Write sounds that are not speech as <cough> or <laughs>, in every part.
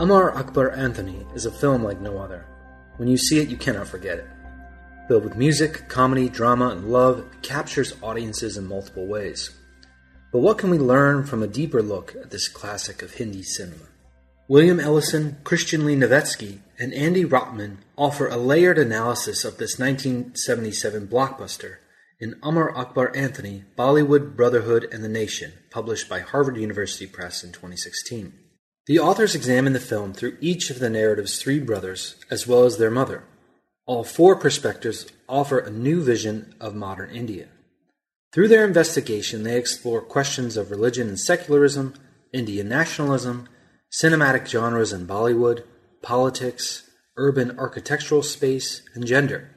Amar Akbar Anthony is a film like no other. When you see it, you cannot forget it. Filled with music, comedy, drama, and love, it captures audiences in multiple ways. But what can we learn from a deeper look at this classic of Hindi cinema? William Ellison, Christian Lee Novetzke, and Andy Rotman offer a layered analysis of this 1977 blockbuster in Amar Akbar Anthony, Bollywood, Brotherhood, and the Nation, published by Harvard University Press in 2016. The authors examine the film through each of the narrative's three brothers, as well as their mother. All four perspectives offer a new vision of modern India. Through their investigation, they explore questions of religion and secularism, Indian nationalism, cinematic genres in Bollywood, politics, urban architectural space, and gender.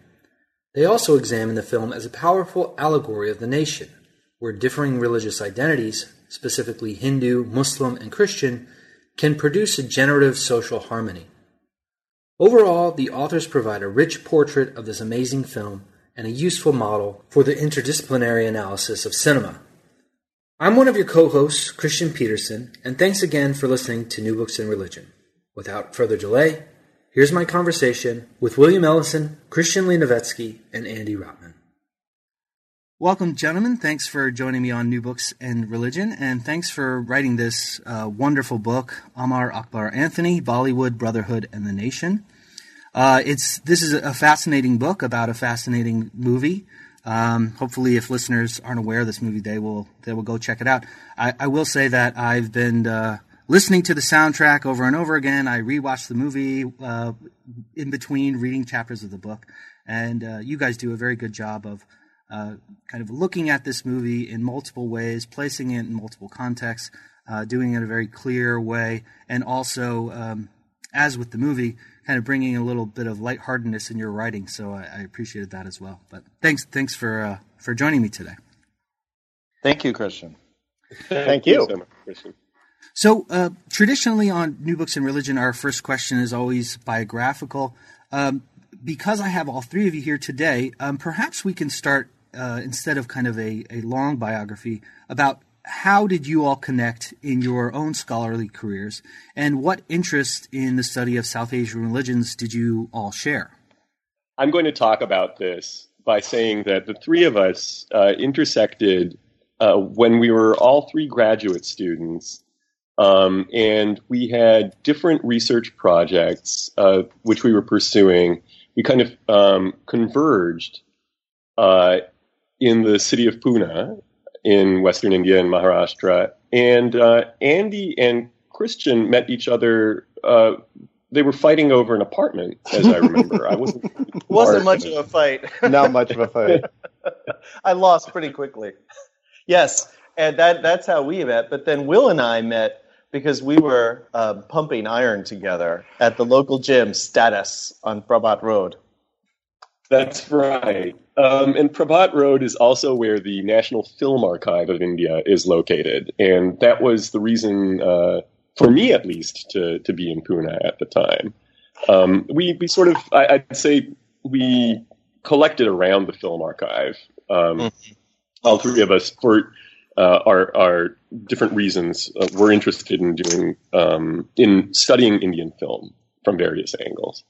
They also examine the film as a powerful allegory of the nation, where differing religious identities, specifically Hindu, Muslim, and Christian, can produce a generative social harmony. Overall, the authors provide a rich portrait of this amazing film and a useful model for the interdisciplinary analysis of cinema. I'm one of your co hosts, Christian Peterson, and thanks again for listening to New Books in Religion. Without further delay, here's my conversation with William Ellison, Christian Lee Novetzke, and Andy Rotman. Welcome, gentlemen. Thanks for joining me on New Books in Religion, and thanks for writing this uh, wonderful book, Amar Akbar Anthony, Bollywood, Brotherhood, and the Nation. Uh, it's this is a fascinating book about a fascinating movie. Um, hopefully, if listeners aren't aware of this movie, they will they will go check it out. I, I will say that I've been uh, listening to the soundtrack over and over again. I rewatched the movie uh, in between reading chapters of the book, and uh, you guys do a very good job of uh, kind of looking at this movie in multiple ways, placing it in multiple contexts, uh, doing it in a very clear way, and also, um, as with the movie, kind of bringing a little bit of lightheartedness in your writing. So I, I appreciated that as well. But thanks, thanks for uh, for joining me today. Thank you, Christian. Thank you. So, Christian. so uh, traditionally on New Books in Religion, our first question is always biographical. Um, because I have all three of you here today, um, perhaps we can start uh, instead of kind of a, a long biography, about how did you all connect in your own scholarly careers, and what interest in the study of South Asian religions did you all share? I'm going to talk about this by saying that the three of us uh, intersected uh, when we were all three graduate students, um, and we had different research projects uh, which we were pursuing. We kind of um, converged uh, in the city of Pune in Western India in Maharashtra. And uh, Andy and Christian met each other. Uh, they were fighting over an apartment, as I remember. I wasn't. <laughs> wasn't much of a fight. Not much of a fight. <laughs> I lost pretty quickly. Yes, and that that's how we met. But then Will and I met because we were uh, pumping iron together at the local gym, Status, on Prabhat Road. That's right. Um, and Prabhat Road is also where the National Film Archive of India is located, and that was the reason, uh, for me at least, to to be in Pune at the time. Um, we we sort of, I, would say, we collected around the film archive. Um, mm-hmm. All three of us, for uh, our our different reasons, uh, were interested in doing um, in studying Indian film from various angles.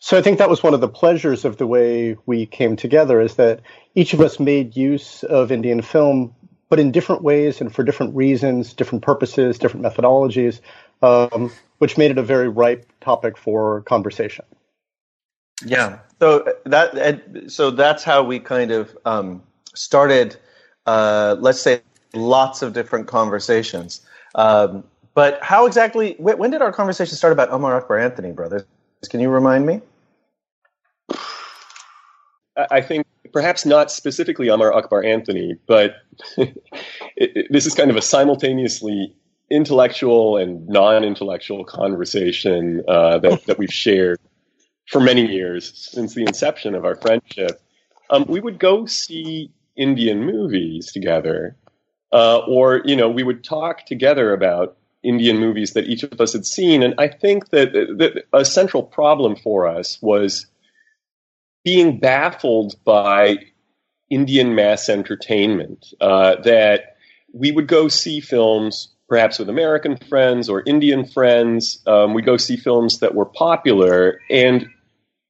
So I think that was one of the pleasures of the way we came together is that each of us made use of Indian film, but in different ways and for different reasons, different purposes, different methodologies, um, which made it a very ripe topic for conversation. Yeah. So that so that's how we kind of um, started. Uh, let's say lots of different conversations. Um, but how exactly? When did our conversation start about Amar Akbar Anthony, brothers? Can you remind me? I think perhaps not specifically Amar Akbar Anthony, but <laughs> it, it, this is kind of a simultaneously intellectual and non-intellectual conversation uh, that, that we've shared for many years since the inception of our friendship. Um, we would go see Indian movies together, uh, or you know, we would talk together about Indian movies that each of us had seen. And I think that, that a central problem for us was being baffled by Indian mass entertainment. Uh, that we would go see films perhaps with American friends or Indian friends. Um, we go see films that were popular, and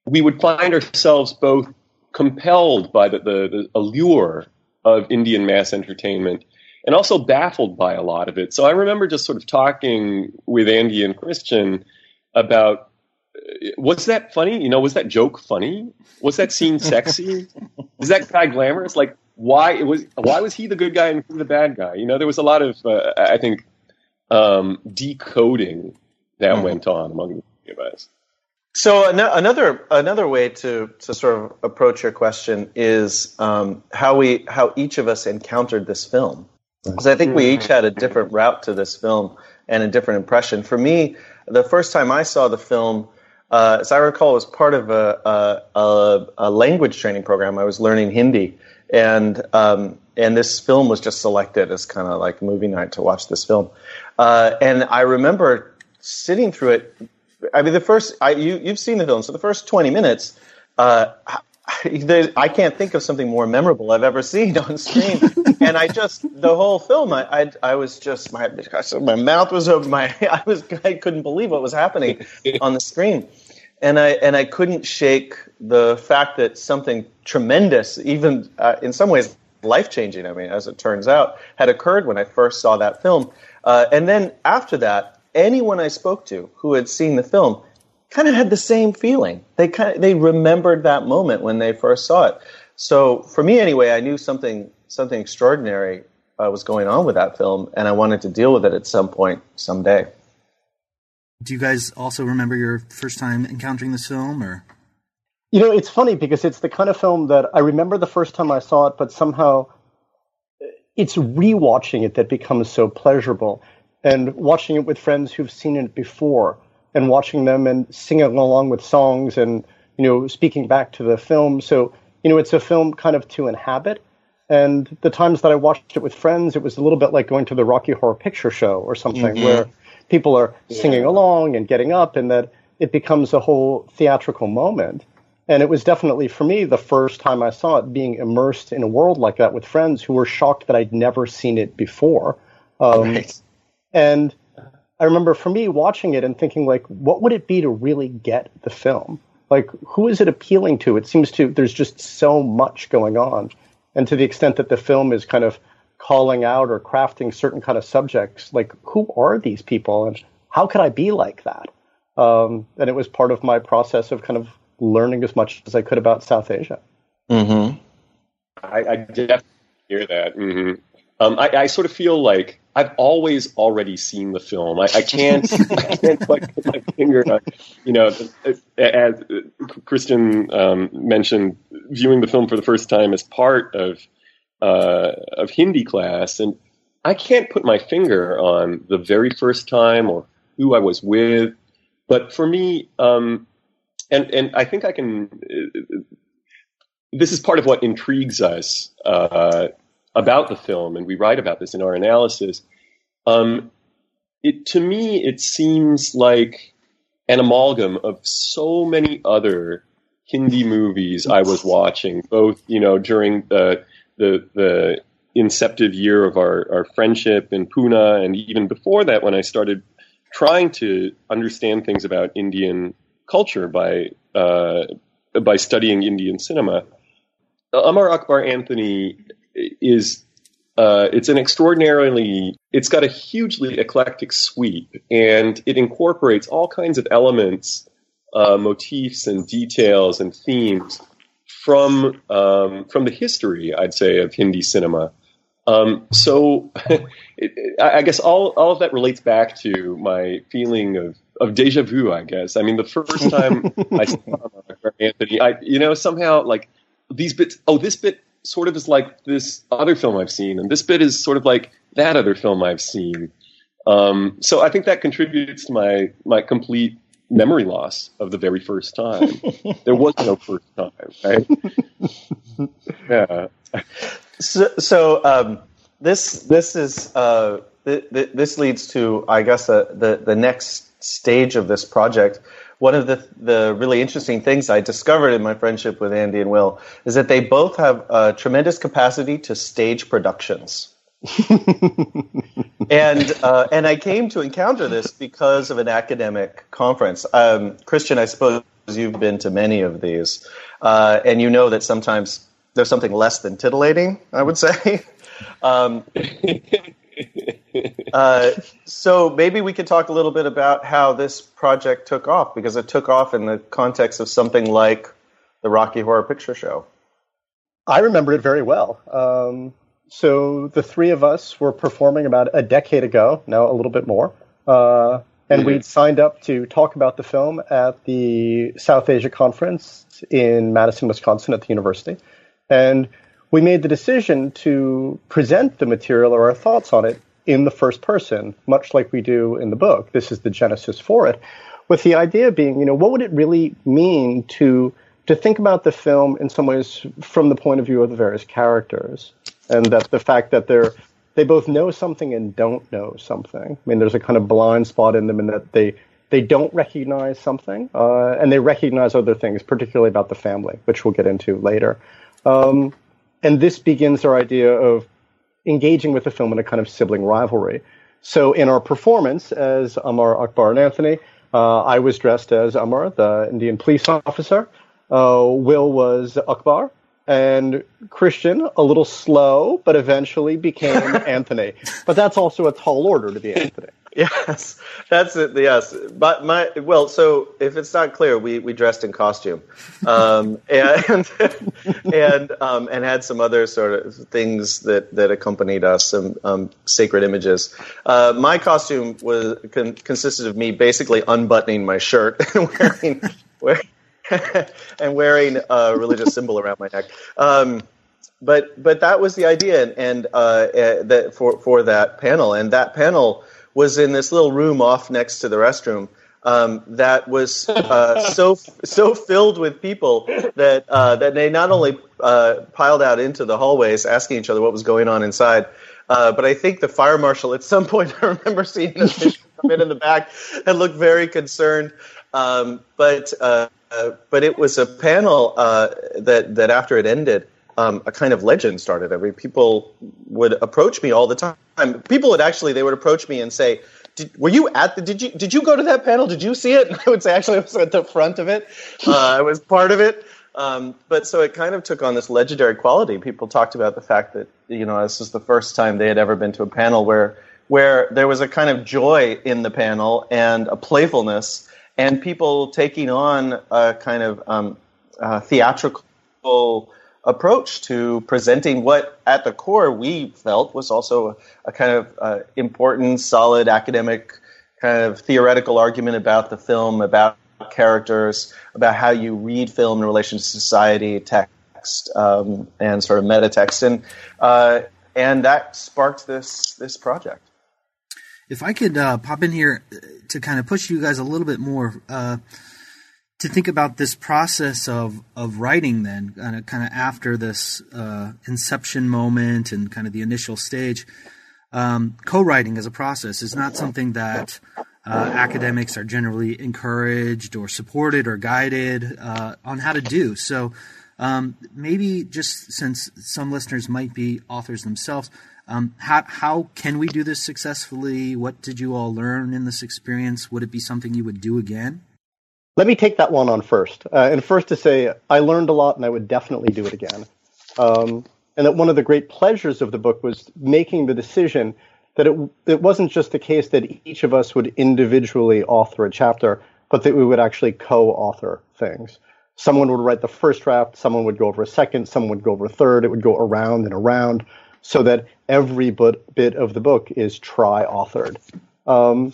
we would find ourselves both compelled by the, the, the allure of Indian mass entertainment and also baffled by a lot of it. So I remember just sort of talking with Andy and Christian about was that funny? You know, was that joke funny? Was that scene <laughs> sexy? Is that guy glamorous? Like, why was why was he the good guy and he the bad guy? You know, there was a lot of uh, I think um, decoding that mm-hmm. went on among the of us. So another another way to to sort of approach your question is um, how we how each of us encountered this film. Because I think we each had a different route to this film and a different impression. For me, the first time I saw the film, uh, as I recall, was part of a, a, a, language training program. I was learning Hindi, and um, and this film was just selected as kind of like movie night to watch this film. Uh, and I remember sitting through it I mean, the first I, you you've seen the film, so the first twenty minutes, uh, <laughs> I can't think of something more memorable I've ever seen on screen. <laughs> and I just the whole film, I, I, I was just my my mouth was open, my <laughs> I was I couldn't believe what was happening on the screen, and I and I couldn't shake the fact that something tremendous, even uh, in some ways life changing. I mean, as it turns out, had occurred when I first saw that film, uh, and then after that anyone I spoke to who had seen the film kind of had the same feeling. They kind of they remembered that moment when they first saw it. So for me, anyway, I knew something something extraordinary uh, was going on with that film, and I wanted to deal with it at some point, someday. Do you guys also remember your first time encountering this film, or? You know, it's funny because it's the kind of film that I remember the first time I saw it, but somehow it's rewatching it that becomes so pleasurable and watching it with friends who've seen it before and watching them and singing along with songs and you know speaking back to the film so you know it's a film kind of to inhabit and the times that i watched it with friends it was a little bit like going to the rocky horror picture show or something mm-hmm. where people are yeah. singing along and getting up and that it becomes a whole theatrical moment and it was definitely for me the first time i saw it being immersed in a world like that with friends who were shocked that i'd never seen it before um, right. And I remember for me watching it and thinking like, what would it be to really get the film? Like, who is it appealing to? It seems to there's just so much going on, and to the extent that the film is kind of calling out or crafting certain kind of subjects, like who are these people and how could I be like that? Um, and it was part of my process of kind of learning as much as I could about South Asia. Mm-hmm. I, I definitely hear that. Mm-hmm. Um, I, I, sort of feel like I've always already seen the film. I, I can't, <laughs> I can't quite put my finger on, you know, as Christian um, mentioned, viewing the film for the first time as part of uh, of Hindi class, and I can't put my finger on the very first time or who I was with. But for me, um, and and I think I can. Uh, this is part of what intrigues us. Uh, about the film, and we write about this in our analysis. Um, it to me, it seems like an amalgam of so many other Hindi movies I was watching, both you know during the the the inceptive year of our, our friendship in Pune, and even before that, when I started trying to understand things about Indian culture by uh, by studying Indian cinema. Amar Akbar Anthony is uh, it's an extraordinarily it's got a hugely eclectic sweep and it incorporates all kinds of elements uh, motifs and details and themes from um, from the history i'd say of hindi cinema um, so <laughs> it, it, I guess all, all of that relates back to my feeling of, of deja vu, I guess. I mean, the first time I <laughs> saw Anthony, I, you know, somehow like these bits, oh, this bit sort of is like this other film I've seen, and this bit is sort of like that other film I've seen. Um, so I think that contributes to my my complete memory loss of the very first time. <laughs> there was no first time, right? <laughs> yeah. So, so um, this this is uh, th- th- this leads to I guess uh, the the next stage of this project, one of the the really interesting things I discovered in my friendship with Andy and Will is that they both have a tremendous capacity to stage productions. <laughs> and uh, and I came to encounter this because of an academic conference. Um, Christian, I suppose you've been to many of these, uh, and you know that sometimes there's something less than titillating. I would say. <laughs> um, <laughs> <laughs> uh, so maybe we could talk a little bit about how this project took off because it took off in the context of something like the Rocky Horror Picture Show. I remember it very well. Um, so the three of us were performing about a decade ago, now a little bit more. Uh, and mm-hmm. we'd signed up to talk about the film at the South Asia Conference in Madison, Wisconsin at the university. And we made the decision to present the material or our thoughts on it in the first person, much like we do in the book. This is the genesis for it, with the idea being, you know, what would it really mean to to think about the film in some ways from the point of view of the various characters, and that the fact that they're they both know something and don't know something. I mean, there's a kind of blind spot in them in that they they don't recognize something, uh, and they recognize other things, particularly about the family, which we'll get into later. Um, and this begins our idea of engaging with the film in a kind of sibling rivalry. So in our performance as Amar, Akbar, and Anthony, uh, I was dressed as Amar, the Indian police officer. Uh, Will was Akbar, and Christian, a little slow, but eventually became <laughs> Anthony. But that's also a tall order to be Anthony. <laughs> Yes, that's it. Yes, but my well. So if it's not clear, we, we dressed in costume, um, <laughs> and and um, and had some other sort of things that, that accompanied us, some um, sacred images. Uh, my costume was con- consisted of me basically unbuttoning my shirt and wearing, wearing <laughs> and wearing a religious symbol around my neck. Um, but but that was the idea, and, and uh, uh, that for for that panel, and that panel was in this little room off next to the restroom. Um, that was uh, so so filled with people that uh, that they not only uh, piled out into the hallways asking each other what was going on inside, uh, but I think the fire marshal at some point <laughs> I remember seeing a <laughs> come in in the back and look very concerned. Um, but uh, uh, but it was a panel that that after it ended um, a kind of legend started. I mean, people would approach me all the time. People would actually they would approach me and say, "Were you at the? Did you did you go to that panel? Did you see it?" And <laughs> I would say, "Actually, I was at the front of it. Uh, I was part of it." Um, but so it kind of took on this legendary quality. People talked about the fact that you know this was the first time they had ever been to a panel where where there was a kind of joy in the panel and a playfulness and people taking on a kind of um, uh, theatrical approach to presenting what, at the core, we felt was also a, kind of uh, important, solid academic, kind of theoretical argument about the film, about characters, about how you read film in relation to society, text, um, and sort of meta text, and uh, and that sparked this this project. If I could uh, pop in here to kind of push you guys a little bit more uh, to think about this process of of writing then kind of kind of after this uh, inception moment and kind of the initial stage. Um, co-writing as a process. Is not something that uh, academics are generally encouraged or supported or guided uh, on how to do. So um, maybe just since some listeners might be authors themselves um, how, how can we do this successfully what did you all learn in this experience would it be something you would do again let me take that one on first. Uh, and first to say, I learned a lot and I would definitely do it again. Um, and that one of the great pleasures of the book was making the decision that it, it wasn't just the case that each of us would individually author a chapter, but that we would actually co author things. Someone would write the first draft, someone would go over a second, someone would go over a third, it would go around and around, so that every bit, bit of the book is tri authored. Um,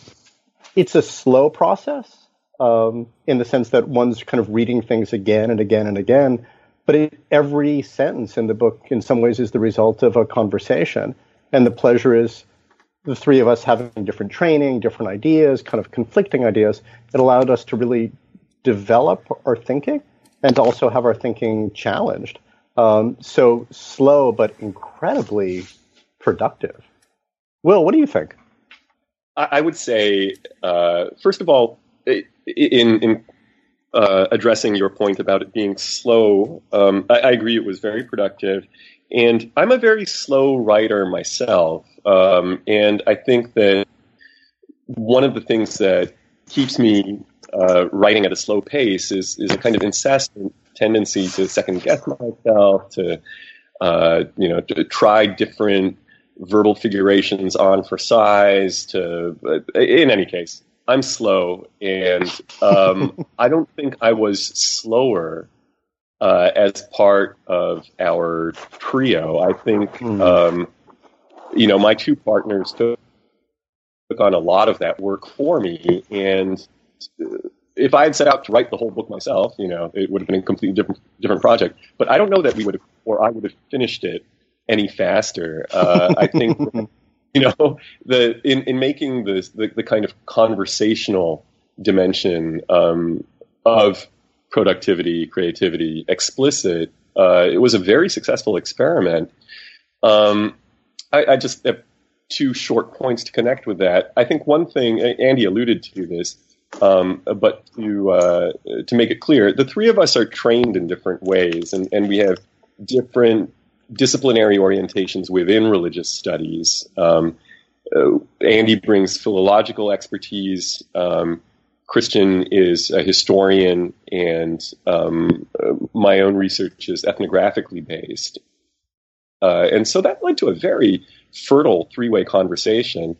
it's a slow process um, in the sense that one's kind of reading things again and again and again. But it, every sentence in the book, in some ways, is the result of a conversation. And the pleasure is the three of us having different training, different ideas, kind of conflicting ideas. It allowed us to really develop our thinking and also have our thinking challenged. Um, so slow, but incredibly productive. Will, what do you think? I would say, uh, first of all, in in uh, addressing your point about it being slow, um, I, I, agree it was very productive, And I'm a very slow writer myself. Um, and I think that one of the things that keeps me uh, writing at a slow pace is, is a kind of incessant tendency to second guess myself, to, uh, you know, to try different verbal figurations on for size, to, uh, in any case, I'm slow, and um, <laughs> I don't think I was slower uh, as part of our trio. I think mm. um, you know my two partners took, took on a lot of that work for me, and if I had set out to write the whole book myself, you know, it would have been a completely different different project. But I don't know that we would have, or I would have finished it any faster. Uh, I think <laughs> you know the in, in making the, the, the kind of conversational dimension um, of productivity creativity explicit uh, it was a very successful experiment um, I, I, just have two short points to connect with that i think one thing andy alluded to this um, but to uh, to make it clear the three of us are trained in different ways and, and we have different disciplinary orientations within religious studies. Um, uh, Andy brings philological expertise. Um, Christian is a historian, and um, uh, my own research is ethnographically based. Uh, and so that led to a very fertile three way conversation.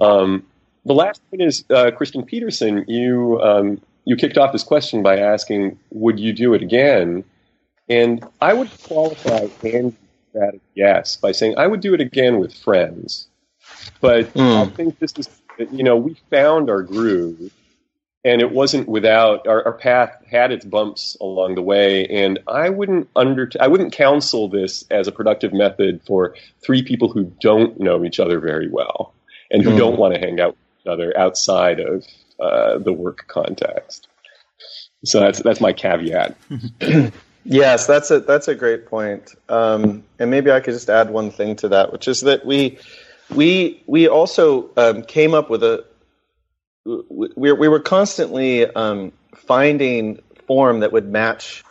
Um, the last thing is uh, Christian Peterson. You um, you kicked off this question by asking, "Would you do it again?" And I would qualify and that yes by saying I would do it again with friends. But mm. I think this is, you know, we found our groove, and it wasn't without our, our, path had its bumps along the way. And I wouldn't under I wouldn't counsel this as a productive method for three people who don't know each other very well and who mm. don't want to hang out with each other outside of uh, the work context. So that's that's my caveat. <laughs> Yes, that's a that's a great point. Um, and maybe I could just add one thing to that, which is that we we we also um, came up with a we we were constantly um, finding form that would match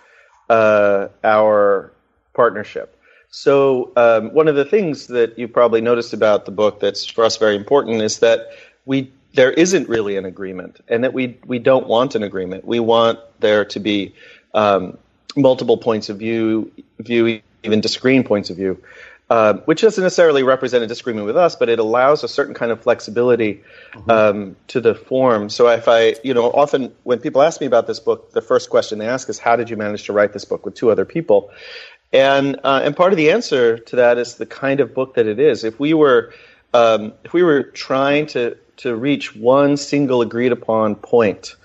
uh, our partnership. So um, one of the things that you probably noticed about the book that's for us very important is that we there isn't really an agreement, and that we we don't want an agreement. We want there to be um, multiple points of view, view even disagreeing points of view, uh, which doesn't necessarily represent a disagreement with us, but it allows a certain kind of flexibility mm-hmm. um, to the form. So if I, you know, often when people ask me about this book, the first question they ask is, "How did you manage to write this book with two other people?" And uh, and part of the answer to that is the kind of book that it is. If we were um, if we were trying to to reach one single agreed upon point,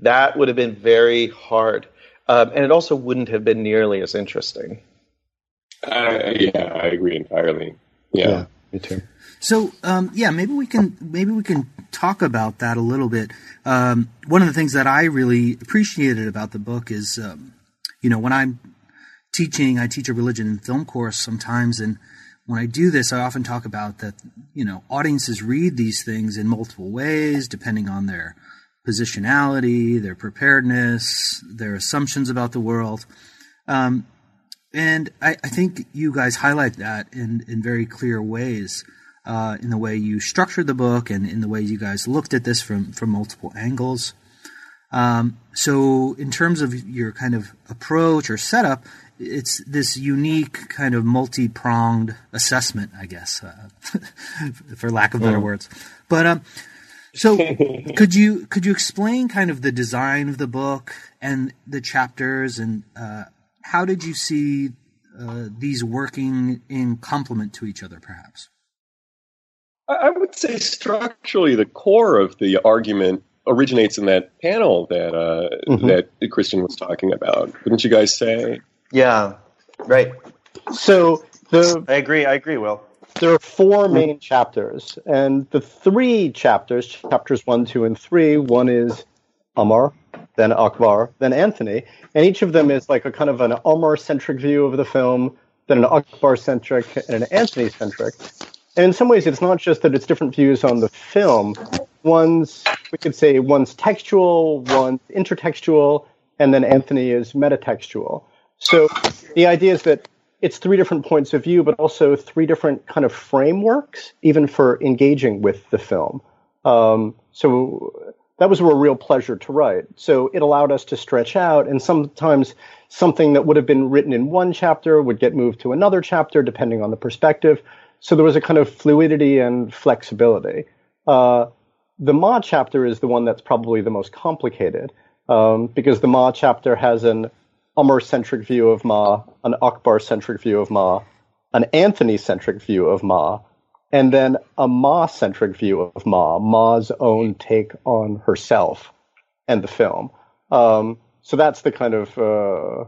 that would have been very hard. Um, and it also wouldn't have been nearly as interesting. Uh, yeah, I agree entirely. Yeah. yeah me too. So um, yeah, maybe we can maybe we can talk about that a little bit. Um, one of the things that I really appreciated about the book is, um, you know, when I'm teaching, I teach a religion and film course sometimes, and when I do this, I often talk about that. You know, audiences read these things in multiple ways depending on their positionality, their preparedness, their assumptions about the world. Um, and I, I, think you guys highlight that in, in very clear ways uh, in the way you structured the book and in the way you guys looked at this from, from multiple angles. Um, so, in terms of your kind of approach or setup, it's this unique kind of multi pronged assessment, I guess, uh, <laughs> for lack of better mm. words. But um, so <laughs> could you could you explain kind of the design of the book and the chapters and uh, how did you see uh, these working in complement to each other, perhaps? I would say structurally, the core of the argument originates in that panel that uh, mm-hmm. that Christian was talking about. Wouldn't you guys say? Yeah, right. So the I agree. I agree. Will there are four main chapters, and the three chapters, chapters one, two, and three, one is Amar, then Akbar, then Anthony, and each of them is like a kind of an Amar centric view of the film, then an Akbar centric, and an Anthony centric. And in some ways, it's not just that it's different views on the film. One's, we could say, one's textual, one's intertextual, and then Anthony is metatextual. So the idea is that it's three different points of view, but also three different kind of frameworks, even for engaging with the film. Um, so that was a real pleasure to write. So it allowed us to stretch out, and sometimes something that would have been written in one chapter would get moved to another chapter, depending on the perspective. So there was a kind of fluidity and flexibility. Uh, the Ma chapter is the one that's probably the most complicated um, because the Ma chapter has an Amar centric view of Ma, an Akbar centric view of Ma, an Anthony centric view of Ma, and then a Ma centric view of Ma, Ma's own take on herself and the film. Um, so that's the kind of uh,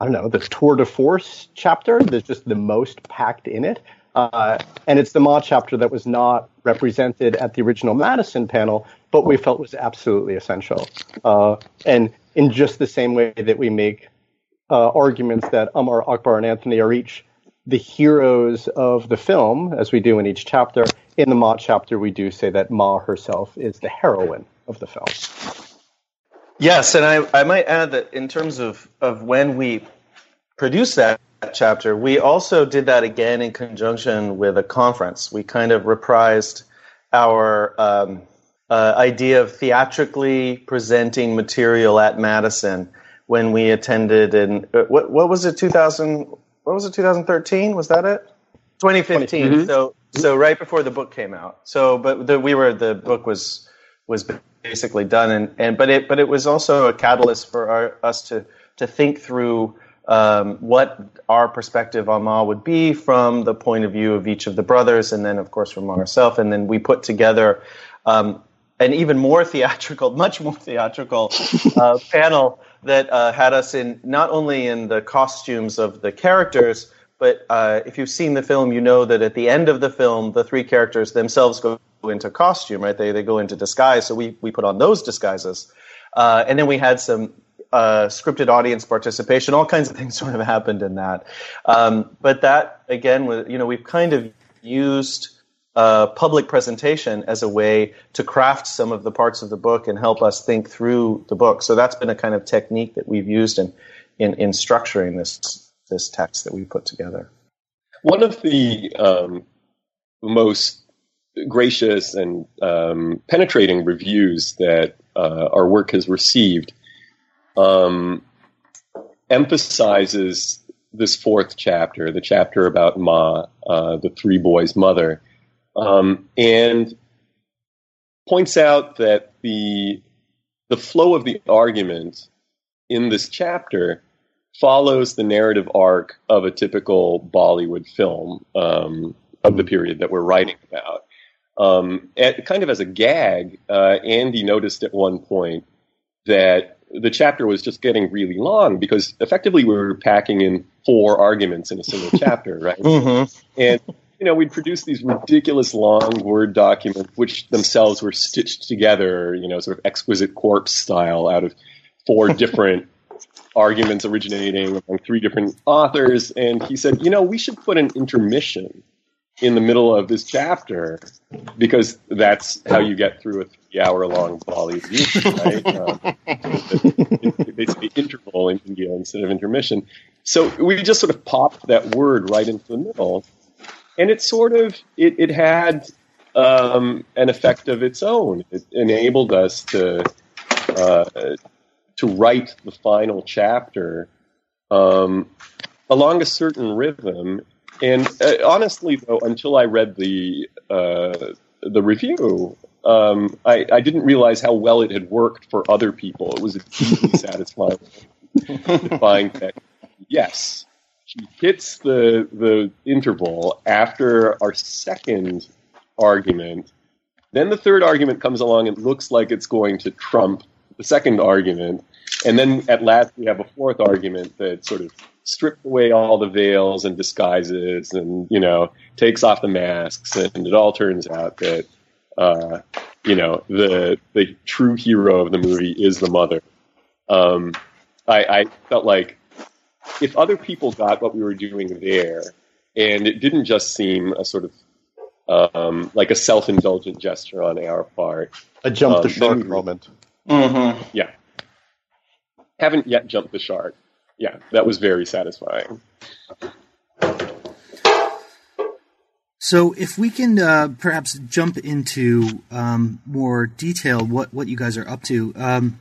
I don't know the tour de force chapter. There's just the most packed in it. Uh, and it's the Ma chapter that was not represented at the original Madison panel, but we felt was absolutely essential. Uh, and in just the same way that we make uh, arguments that Amar, Akbar, and Anthony are each the heroes of the film, as we do in each chapter, in the Ma chapter, we do say that Ma herself is the heroine of the film. Yes, and I, I might add that in terms of, of when we produced that chapter, we also did that again in conjunction with a conference. We kind of reprised our um, uh, idea of theatrically presenting material at Madison when we attended in uh, what what was it 2000 what was it 2013 was that it 2015 mm-hmm. so so right before the book came out so but the, we were the book was was basically done and, and but it but it was also a catalyst for our, us to to think through um, what our perspective on Ma would be from the point of view of each of the brothers, and then, of course, from ourselves. And then we put together um, an even more theatrical, <laughs> much more theatrical uh, <laughs> panel that uh, had us in not only in the costumes of the characters, but uh, if you've seen the film, you know that at the end of the film, the three characters themselves go into costume, right? They they go into disguise. So we we put on those disguises, uh, and then we had some uh, scripted audience participation, all kinds of things <laughs> sort of happened in that. Um, but that again, was, you know, we've kind of used uh, public presentation as a way to craft some of the parts of the book and help us think through the book. So that's been a kind of technique that we've used in in, in structuring this this text that we put together. One of the um, most gracious and um, penetrating reviews that uh, our work has received um, emphasizes this fourth chapter, the chapter about Ma, uh, the three boys' mother, um, and points out that the the flow of the argument in this chapter follows the narrative arc of a typical Bollywood film um, of the period that we're writing about. Um, at, kind of as a gag, uh, Andy noticed at one point that the chapter was just getting really long because effectively we were packing in four arguments in a single <laughs> chapter, right? Mm-hmm. And you know, we'd produce these ridiculous long Word documents, which themselves were stitched together, you know, sort of exquisite corpse style out of four <laughs> different arguments originating among three different authors. And he said, you know, we should put an intermission in the middle of this chapter because that's how you get through a three hour long Bollywood, right? <laughs> Um, basically interval in India instead of intermission. So we just sort of popped that word right into the middle. And it sort of, it, it had um, an effect of its own. It enabled us to, uh, to write the final chapter um, along a certain rhythm and uh, honestly, though, until I read the uh, the review, um, I, I, didn't realize how well it had worked for other people. It was a deeply <laughs> satisfying to find that yes, she hits the the interval after our second argument. Then the third argument comes along and looks like it's going to trump the second argument, and then at last we have a fourth argument that sort of strips away all the veils and disguises and you know takes off the masks. And it all turns out that uh, you know the the true hero of the movie is the mother. Um, I, I felt like if other people got what we were doing there and it didn't just seem a sort of um, like a self-indulgent gesture on our part a jump um, the shark moment mm-hmm. yeah haven't yet jumped the shark yeah, that was very satisfying. So, if we can uh, perhaps jump into um, more detail, what what you guys are up to. Um,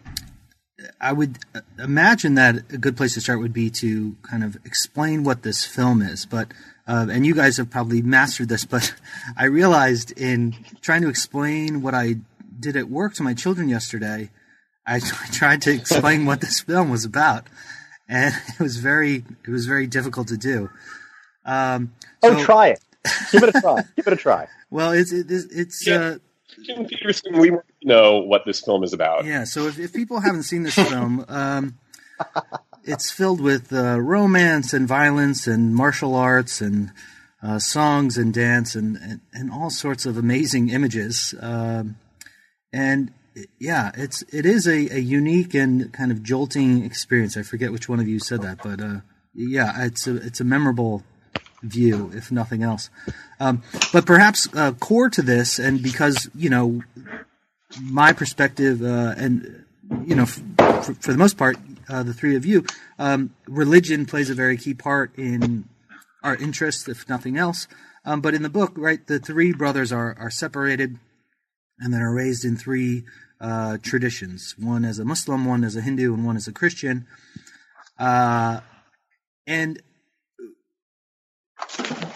I would uh, imagine that a good place to start would be to kind of explain what this film is. But uh, and you guys have probably mastered this, but <laughs> I realized in trying to explain what I did at work to my children yesterday, I, I <laughs> tried to explain what this film was about, and <laughs> it was very it was very difficult to do. Um, oh, try it. Give it a try. Give it a try. Well, it's it, it's yeah. uh, Jim Peterson. We know what this film is about. Yeah. So if, if people haven't seen this film, um, it's filled with uh, romance and violence and martial arts and uh, songs and dance and, and, and all sorts of amazing images. Um, and yeah, it's it is a, a unique and kind of jolting experience. I forget which one of you said that, but uh, yeah, it's a it's a memorable view, if nothing else. Um, but perhaps uh, core to this, and because you know my perspective, uh, and you know, f- for the most part, uh, the three of you, um, religion plays a very key part in our interests, if nothing else. Um, but in the book, right, the three brothers are are separated, and then are raised in three uh, traditions: one as a Muslim, one as a Hindu, and one as a Christian. Uh, and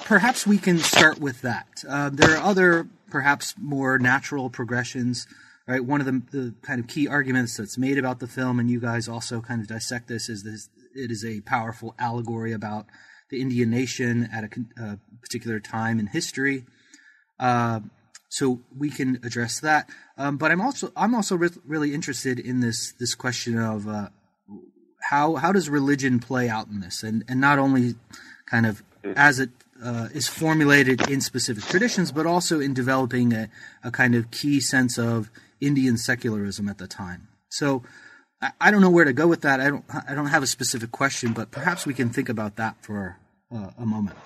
perhaps we can start with that. Uh, there are other, perhaps more natural progressions. Right, one of the, the kind of key arguments that's made about the film, and you guys also kind of dissect this, is this it is a powerful allegory about the Indian nation at a, a particular time in history. Uh, so we can address that. Um, but I'm also I'm also re- really interested in this this question of uh, how how does religion play out in this, and and not only kind of as it uh, is formulated in specific traditions, but also in developing a, a, kind of key sense of Indian secularism at the time. So I, I, don't know where to go with that. I don't I don't have a specific question, but perhaps we can think about that for uh, a moment.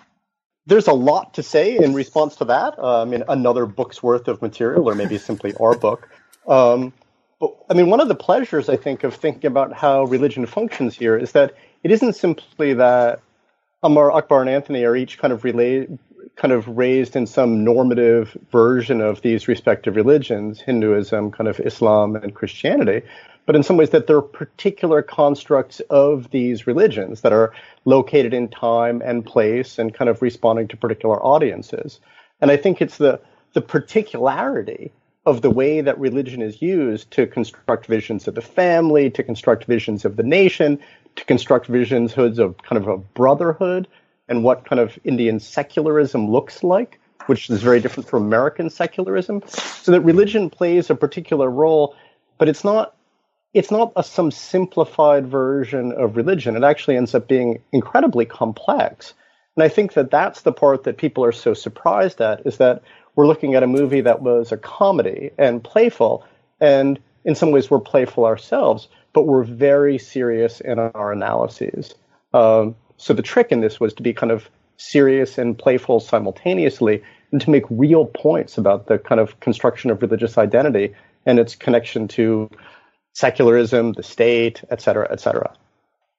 There's a lot to say in response to that. Uh, I mean, another book's worth of material, or maybe simply our <laughs> book. Um, but I mean, one of the pleasures I think of thinking about how religion functions here is that it isn't simply that Amar, Akbar, and Anthony are each kind of relate, kind of raised in some normative version of these respective religions, Hinduism, kind of Islam, and Christianity. But in some ways, that they're particular constructs of these religions that are located in time and place and kind of responding to particular audiences. And I think it's the the particularity of the way that religion is used to construct visions of the family, to construct visions of the nation, to construct visions hoods of kind of a brotherhood and what kind of Indian secularism looks like, which is very different from American secularism. So that religion plays a particular role, but it's not it's not a, some simplified version of religion. It actually ends up being incredibly complex. And I think that that's the part that people are so surprised at is that we're looking at a movie that was a comedy and playful, and in some ways we're playful ourselves, but we're very serious in our analyses. Um, so the trick in this was to be kind of serious and playful simultaneously and to make real points about the kind of construction of religious identity and its connection to secularism, the state, et cetera, et cetera.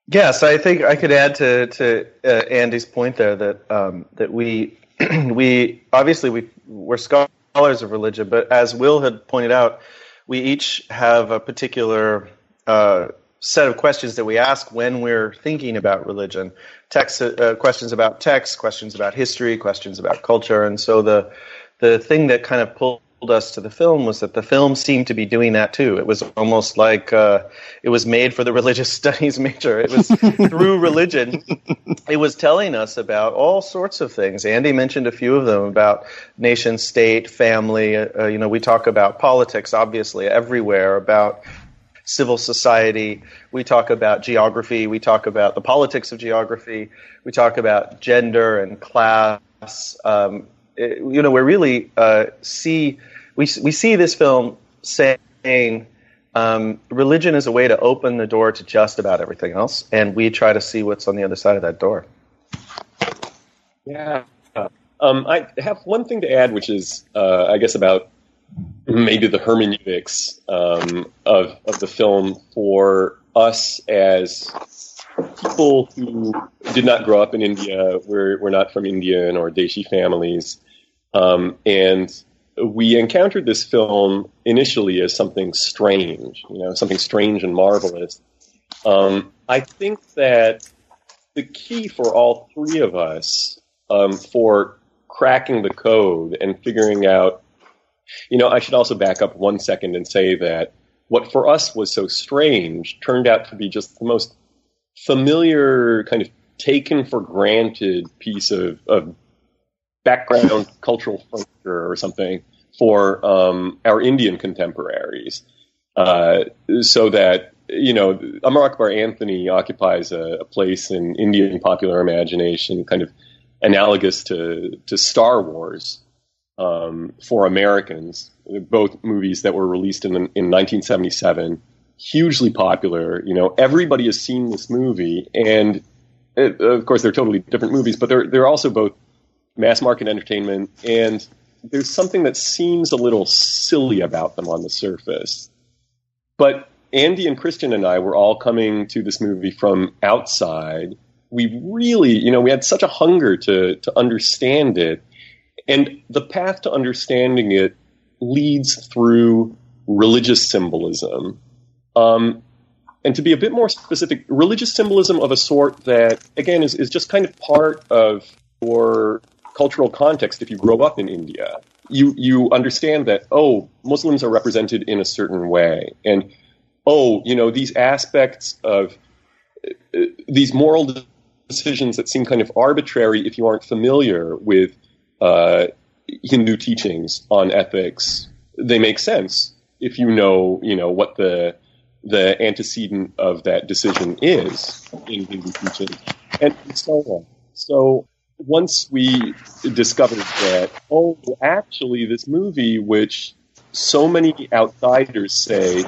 Yes, I think I could add to to uh, Andy's point there that um, that we <clears throat> we obviously we we're scholars of religion, but as Will had pointed out, we each have a particular uh, set of questions that we ask when we're thinking about religion. Text uh, questions about text, questions about history, questions about culture, and so the the thing that kind of pulled us to the film was that the film seemed to be doing that too. It was almost like uh, it was made for the religious <laughs> studies major. It was through religion. It was telling us about all sorts of things. Andy mentioned a few of them about nation state, family. Uh, you know, we talk about politics, obviously, everywhere, about civil society. We talk about geography. We talk about the politics of geography. We talk about gender and class. Um, it, you know, we really uh, see we we see this film saying um, religion is a way to open the door to just about everything else, and we try to see what's on the other side of that door. Yeah. Um, I have one thing to add, which is, uh, I guess, about maybe the hermeneutics um, of of the film for us as people who did not grow up in India, we're, we're not from Indian or Deshi families, um, and we encountered this film initially as something strange, you know, something strange and marvelous. Um, I think that the key for all three of us um, for cracking the code and figuring out, you know, I should also back up one second and say that what for us was so strange turned out to be just the most familiar kind of taken for granted piece of, of background <laughs> cultural furniture or something for um, our Indian contemporaries. Uh, so that you know, Amar Akbar Anthony occupies a, a, place in Indian popular imagination, kind of analogous to to Star Wars um, for Americans. Both movies that were released in in 1977, hugely popular. You know, everybody has seen this movie, and it, of course they're totally different movies, but they're they're also both mass market entertainment and there's something that seems a little silly about them on the surface. But Andy and Christian and I were all coming to this movie from outside. We really, you know, we had such a hunger to to understand it. And the path to understanding it leads through religious symbolism. Um, and to be a bit more specific, religious symbolism of a sort that, again, is, is just kind of part of your cultural context if you grow up in India. You you understand that oh Muslims are represented in a certain way, and oh you know these aspects of uh, these moral decisions that seem kind of arbitrary if you aren't familiar with uh, Hindu teachings on ethics. They make sense if you know you know what the the antecedent of that decision is in Hindu teaching, and so on. So once we discovered that, oh, actually, this movie, which so many outsiders say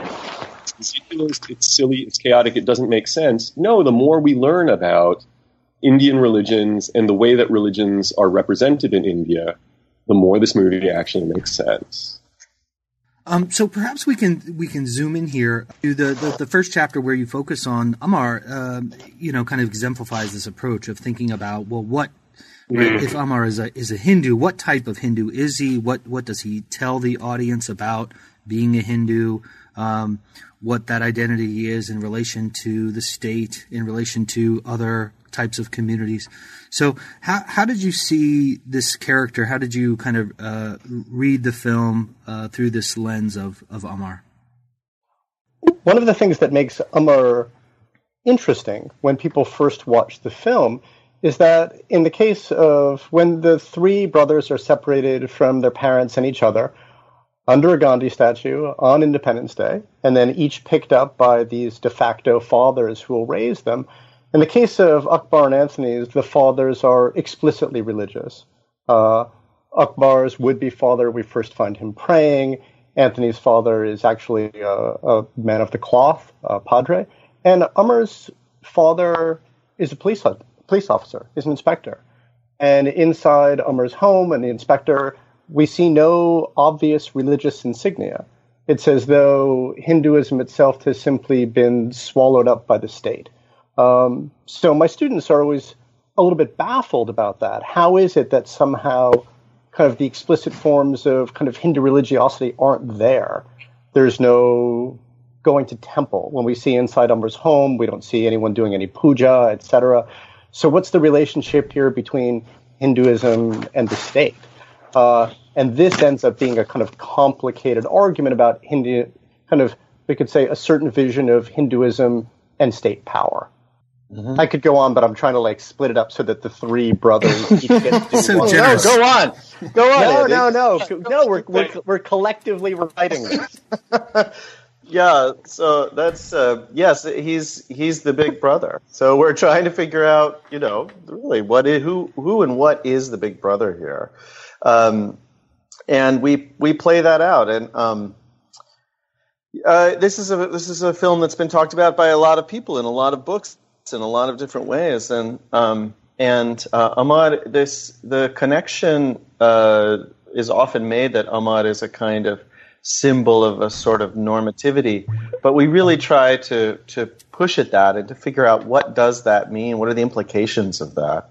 it's ridiculous, it's silly, it's chaotic, it doesn't make sense. No, the more we learn about Indian religions and the way that religions are represented in India, the more this movie actually makes sense. Um, so perhaps we can we can zoom in here to the, the, the first chapter where you focus on Amar. Um, you know, kind of exemplifies this approach of thinking about well, what Right? If Amar is a is a Hindu, what type of Hindu is he? What what does he tell the audience about being a Hindu? Um, what that identity is in relation to the state, in relation to other types of communities. So, how how did you see this character? How did you kind of uh, read the film uh, through this lens of of Amar? One of the things that makes Amar interesting when people first watch the film is that in the case of when the three brothers are separated from their parents and each other under a Gandhi statue on Independence Day, and then each picked up by these de facto fathers who will raise them. In the case of Akbar and Anthony's, the fathers are explicitly religious. Uh, Akbar's would be father, we first find him praying. Anthony's father is actually a, a man of the cloth, a padre. And Amar's father is a police police officer, is an inspector. And inside Amar's home and the inspector, we see no obvious religious insignia. It's as though Hinduism itself has simply been swallowed up by the state. Um, so my students are always a little bit baffled about that. How is it that somehow kind of the explicit forms of kind of Hindu religiosity aren't there? There's no going to temple. When we see inside Amar's home, we don't see anyone doing any puja, etc. So, what's the relationship here between Hinduism and the state? Uh, and this ends up being a kind of complicated argument about Hindu, kind of, we could say, a certain vision of Hinduism and state power. Mm-hmm. I could go on, but I'm trying to like split it up so that the three brothers <laughs> each get to do so one. Generous. No, go on, go on. No, Andy. no, no, no. We're, we're we're collectively writing this. <laughs> Yeah, so that's uh, yes, he's he's the big brother. So we're trying to figure out, you know, really what is, who who and what is the big brother here, um, and we we play that out. And um, uh, this is a this is a film that's been talked about by a lot of people in a lot of books in a lot of different ways. And um, and uh, Amar, this the connection uh, is often made that Amar is a kind of symbol of a sort of normativity. But we really try to to push at that and to figure out what does that mean, what are the implications of that,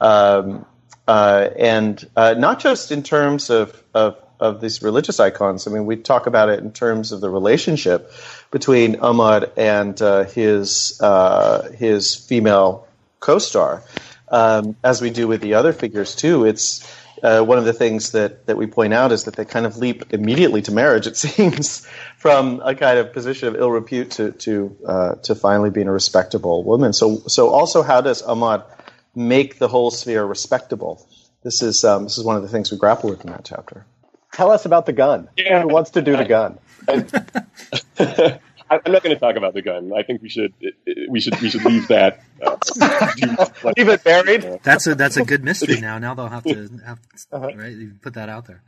um, uh, and uh, not just in terms of, of of these religious icons. I mean, we talk about it in terms of the relationship between Amar and uh, his uh, his female co-star, um, as we do with the other figures too. It's uh, one of the things that, that we point out is that they kind of leap immediately to marriage. It <laughs> seems from a kind of position of ill repute to to uh, to finally being a respectable woman. So so also, how does Amar make the whole sphere respectable? This is um, this is one of the things we grapple with in that chapter. Tell us about the gun. Yeah. Who wants to do the gun? <laughs> I'm not going to talk about the gun. I think we should we should we should leave that. Uh, <laughs> leave it buried. That's a that's a good mystery <laughs> now. Now they'll have to have uh-huh. right put that out there.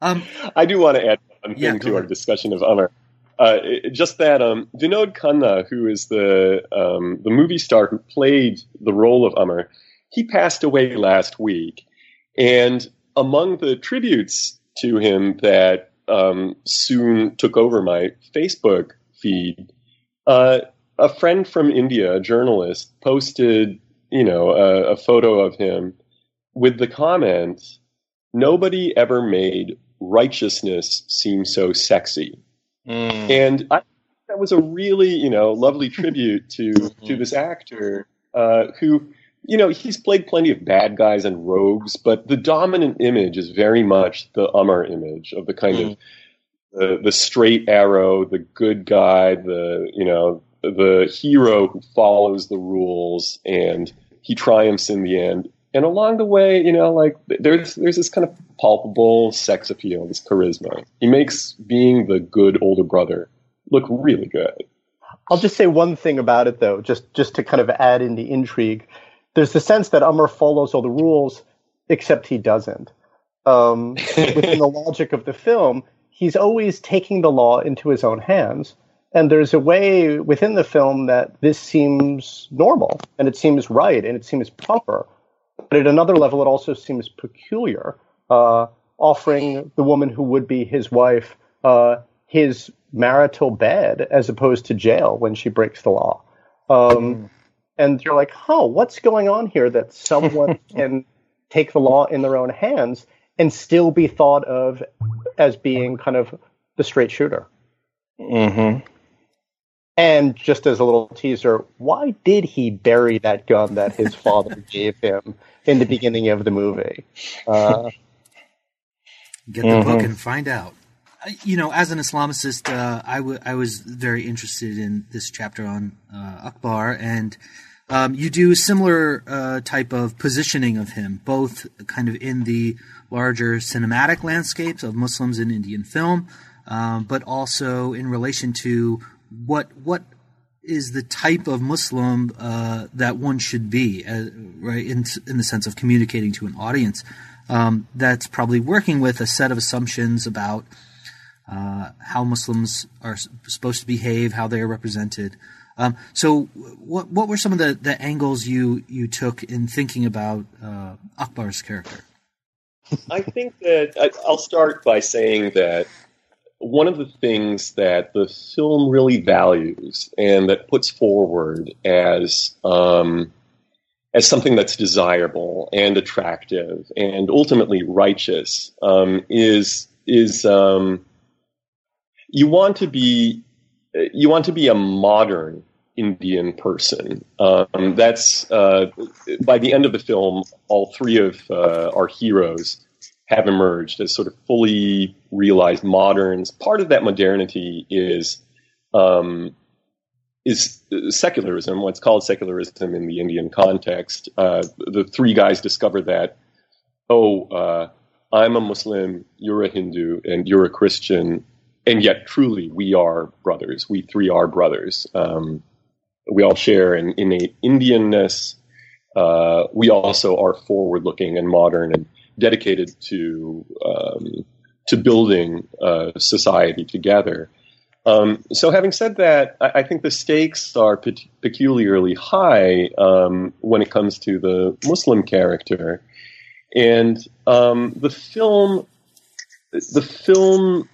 Um, I do want to add one thing to our discussion of Amar. Uh, just that um, Vinod Khanna, who is the um, the movie star who played the role of Amar, he passed away last week, and among the tributes to him that um, soon took over my Facebook feed, uh, a friend from India, a journalist, posted, you know, a, a photo of him with the comment, "Nobody ever made righteousness seem so sexy," mm. and I, that was a really, you know, lovely tribute to mm-hmm. to this actor uh, who you know, he's played plenty of bad guys and rogues, but the dominant image is very much the Amar image of the kind mm. of the, the straight arrow, the good guy, the you know the hero who follows the rules and he triumphs in the end. And along the way, you know, like there's there's this kind of palpable sex appeal, this charisma. He makes being the good older brother look really good. I'll just say one thing about it though, just just to kind of add in the intrigue there's the sense that Amar follows all the rules, except he doesn't. Um, <laughs> within the logic of the film, he's always taking the law into his own hands. And there's a way within the film that this seems normal and it seems right and it seems proper. But at another level, it also seems peculiar, uh, offering the woman who would be his wife uh, his marital bed as opposed to jail when she breaks the law. Um, mm and you're like, "Oh, what's going on here that someone <laughs> can take the law in their own hands and still be thought of as being kind of the straight shooter?" Mm-hmm. And just as a little teaser, why did he bury that gun that his <laughs> father gave him in the beginning of the movie? Uh, Get the mm-hmm. book and find out. You know, as an Islamicist, uh, I, w- I was very interested in this chapter on uh, Akbar, and um, you do a similar uh, type of positioning of him, both kind of in the larger cinematic landscapes of Muslims in Indian film, um, but also in relation to what what is the type of Muslim uh, that one should be, uh, right? In in the sense of communicating to an audience um, that's probably working with a set of assumptions about uh, how Muslims are supposed to behave, how they are represented. Um, so, what what were some of the, the angles you you took in thinking about uh, Akbar's character? I think that I'll start by saying that one of the things that the film really values and that puts forward as um, as something that's desirable and attractive and ultimately righteous um, is is um, you want to be you want to be a modern Indian person. Um, that's uh, by the end of the film, all three of uh, our heroes have emerged as sort of fully realized moderns. Part of that modernity is um, is secularism, what's called secularism in the Indian context. Uh, the three guys discover that, oh, uh, I'm a Muslim, you're a Hindu, and you're a Christian and yet truly we are brothers. We three are brothers. Um, we all share an innate Indianness. Uh, we also are forward-looking and modern and dedicated to um, to building uh, society together. Um, so, having said that, I, I think the stakes are pe- peculiarly high um, when it comes to the Muslim character, and um, the film the film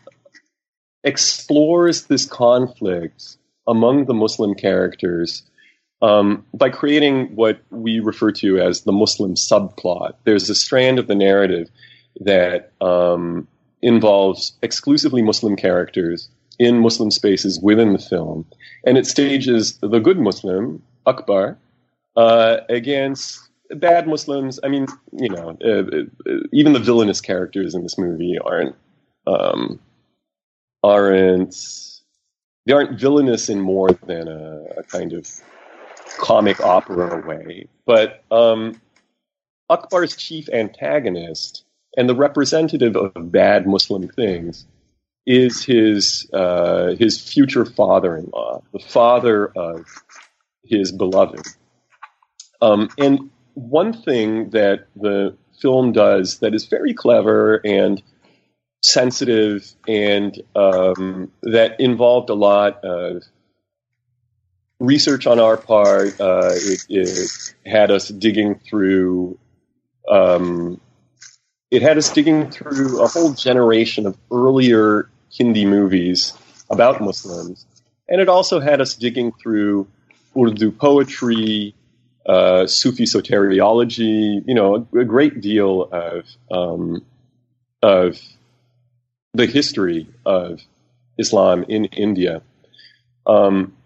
explores this conflict among the Muslim characters um, by creating what we refer to as the Muslim subplot. There's a strand of the narrative that um, involves exclusively Muslim characters in Muslim spaces within the film, and it stages the good Muslim, Akbar, uh, against bad Muslims. I mean, you know, uh, uh, even the villainous characters in this movie aren't um, aren't they aren't villainous in more than a, a kind of comic opera way. But um, Akbar's chief antagonist and the representative of bad Muslim things is his uh, his future father-in-law, the father of his beloved. Um, and one thing that the film does that is very clever and sensitive and um, that involved a lot of research on our part. Uh, it, it, had us digging through. Um, it had us digging through a whole generation of earlier Hindi movies about Muslims, and it also had us digging through Urdu poetry, uh, Sufi soteriology. You know, a, a great deal of um, of the history of Islam in India. Um,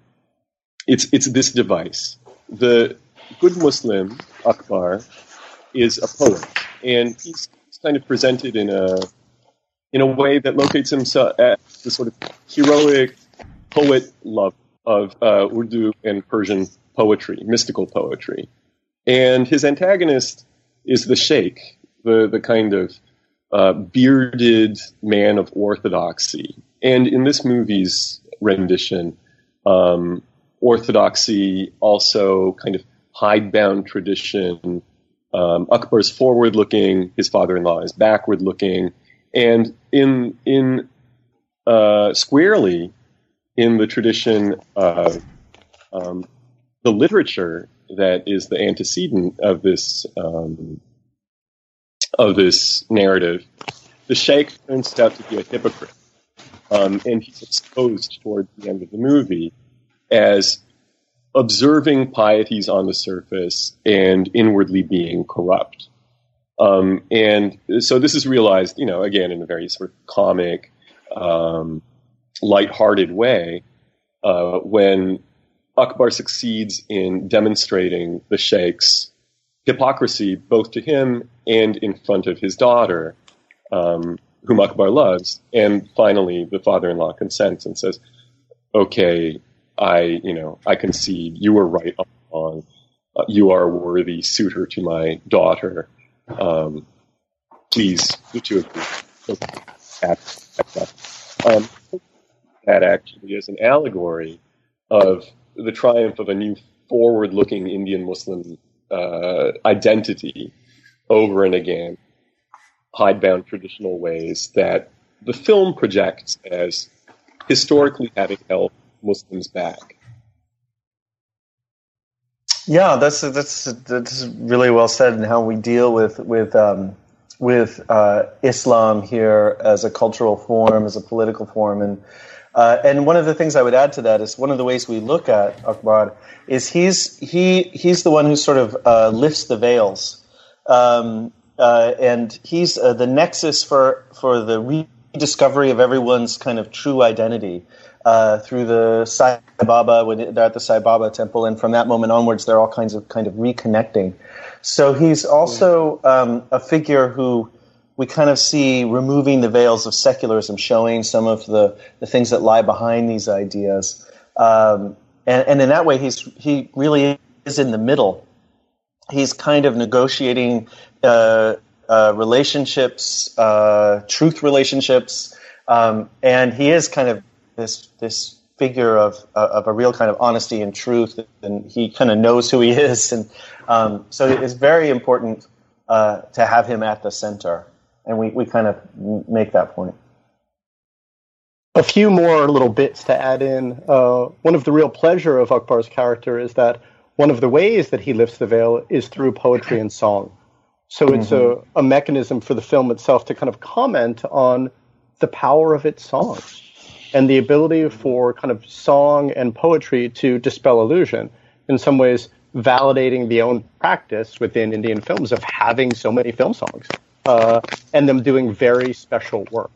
it's it's this device. The good Muslim Akbar is a poet, and he's kind of presented in a in a way that locates himself at the sort of heroic poet love of uh, Urdu and Persian poetry, mystical poetry, and his antagonist is the sheikh, the the kind of uh, bearded man of orthodoxy. And in this movie's rendition, um, orthodoxy, also kind of hidebound tradition. Um, Akbar is forward looking, his father in law is backward looking. And in, in uh, squarely in the tradition of um, the literature that is the antecedent of this um, of this narrative, the sheikh turns out to be a hypocrite, um, and he's exposed towards the end of the movie as observing pieties on the surface and inwardly being corrupt. Um, and so this is realized, you know, again in a very sort of comic, um, light-hearted way uh, when Akbar succeeds in demonstrating the sheikh's hypocrisy both to him and in front of his daughter, um, whom Akbar loves. And finally, the father-in-law consents and says, "Okay, I, you know, I concede you were right on. Uh, you are a worthy suitor to my daughter. Um, please, you two agree. Um, that actually is an allegory of the triumph of a new forward-looking Indian Muslim uh, identity over and again, hidebound traditional ways that the film projects as historically having held Muslims back. Yeah, that's that's that's really well said, and how we deal with with um, with uh, Islam here as a cultural form, as a political form, and uh, and one of the things I would add to that is one of the ways we look at Akbar is he's he he's the one who sort of uh, lifts the veils, um, uh, and he's uh, the nexus for for the rediscovery of everyone's kind of true identity uh, through the Sai Baba when they're at the Sai Baba temple, and from that moment onwards, they're all kinds of kind of reconnecting. So he's also um, a figure who we kind of see removing the veils of secularism, showing some of the, the things that lie behind these ideas. Um, and, and in that way, he's he really is in the middle. He's kind of negotiating uh, uh, relationships, uh, truth relationships, um, and he is kind of this this figure of uh, of a real kind of honesty and truth, and he kind of knows who he is, and um, so it's very important uh, to have him at the center, and we we kind of make that point. A few more little bits to add in. Uh, one of the real pleasure of Akbar's character is that one of the ways that he lifts the veil is through poetry and song. So it's mm-hmm. a, a mechanism for the film itself to kind of comment on the power of its song and the ability for kind of song and poetry to dispel illusion. In some ways, validating the own practice within Indian films of having so many film songs uh, and them doing very special work.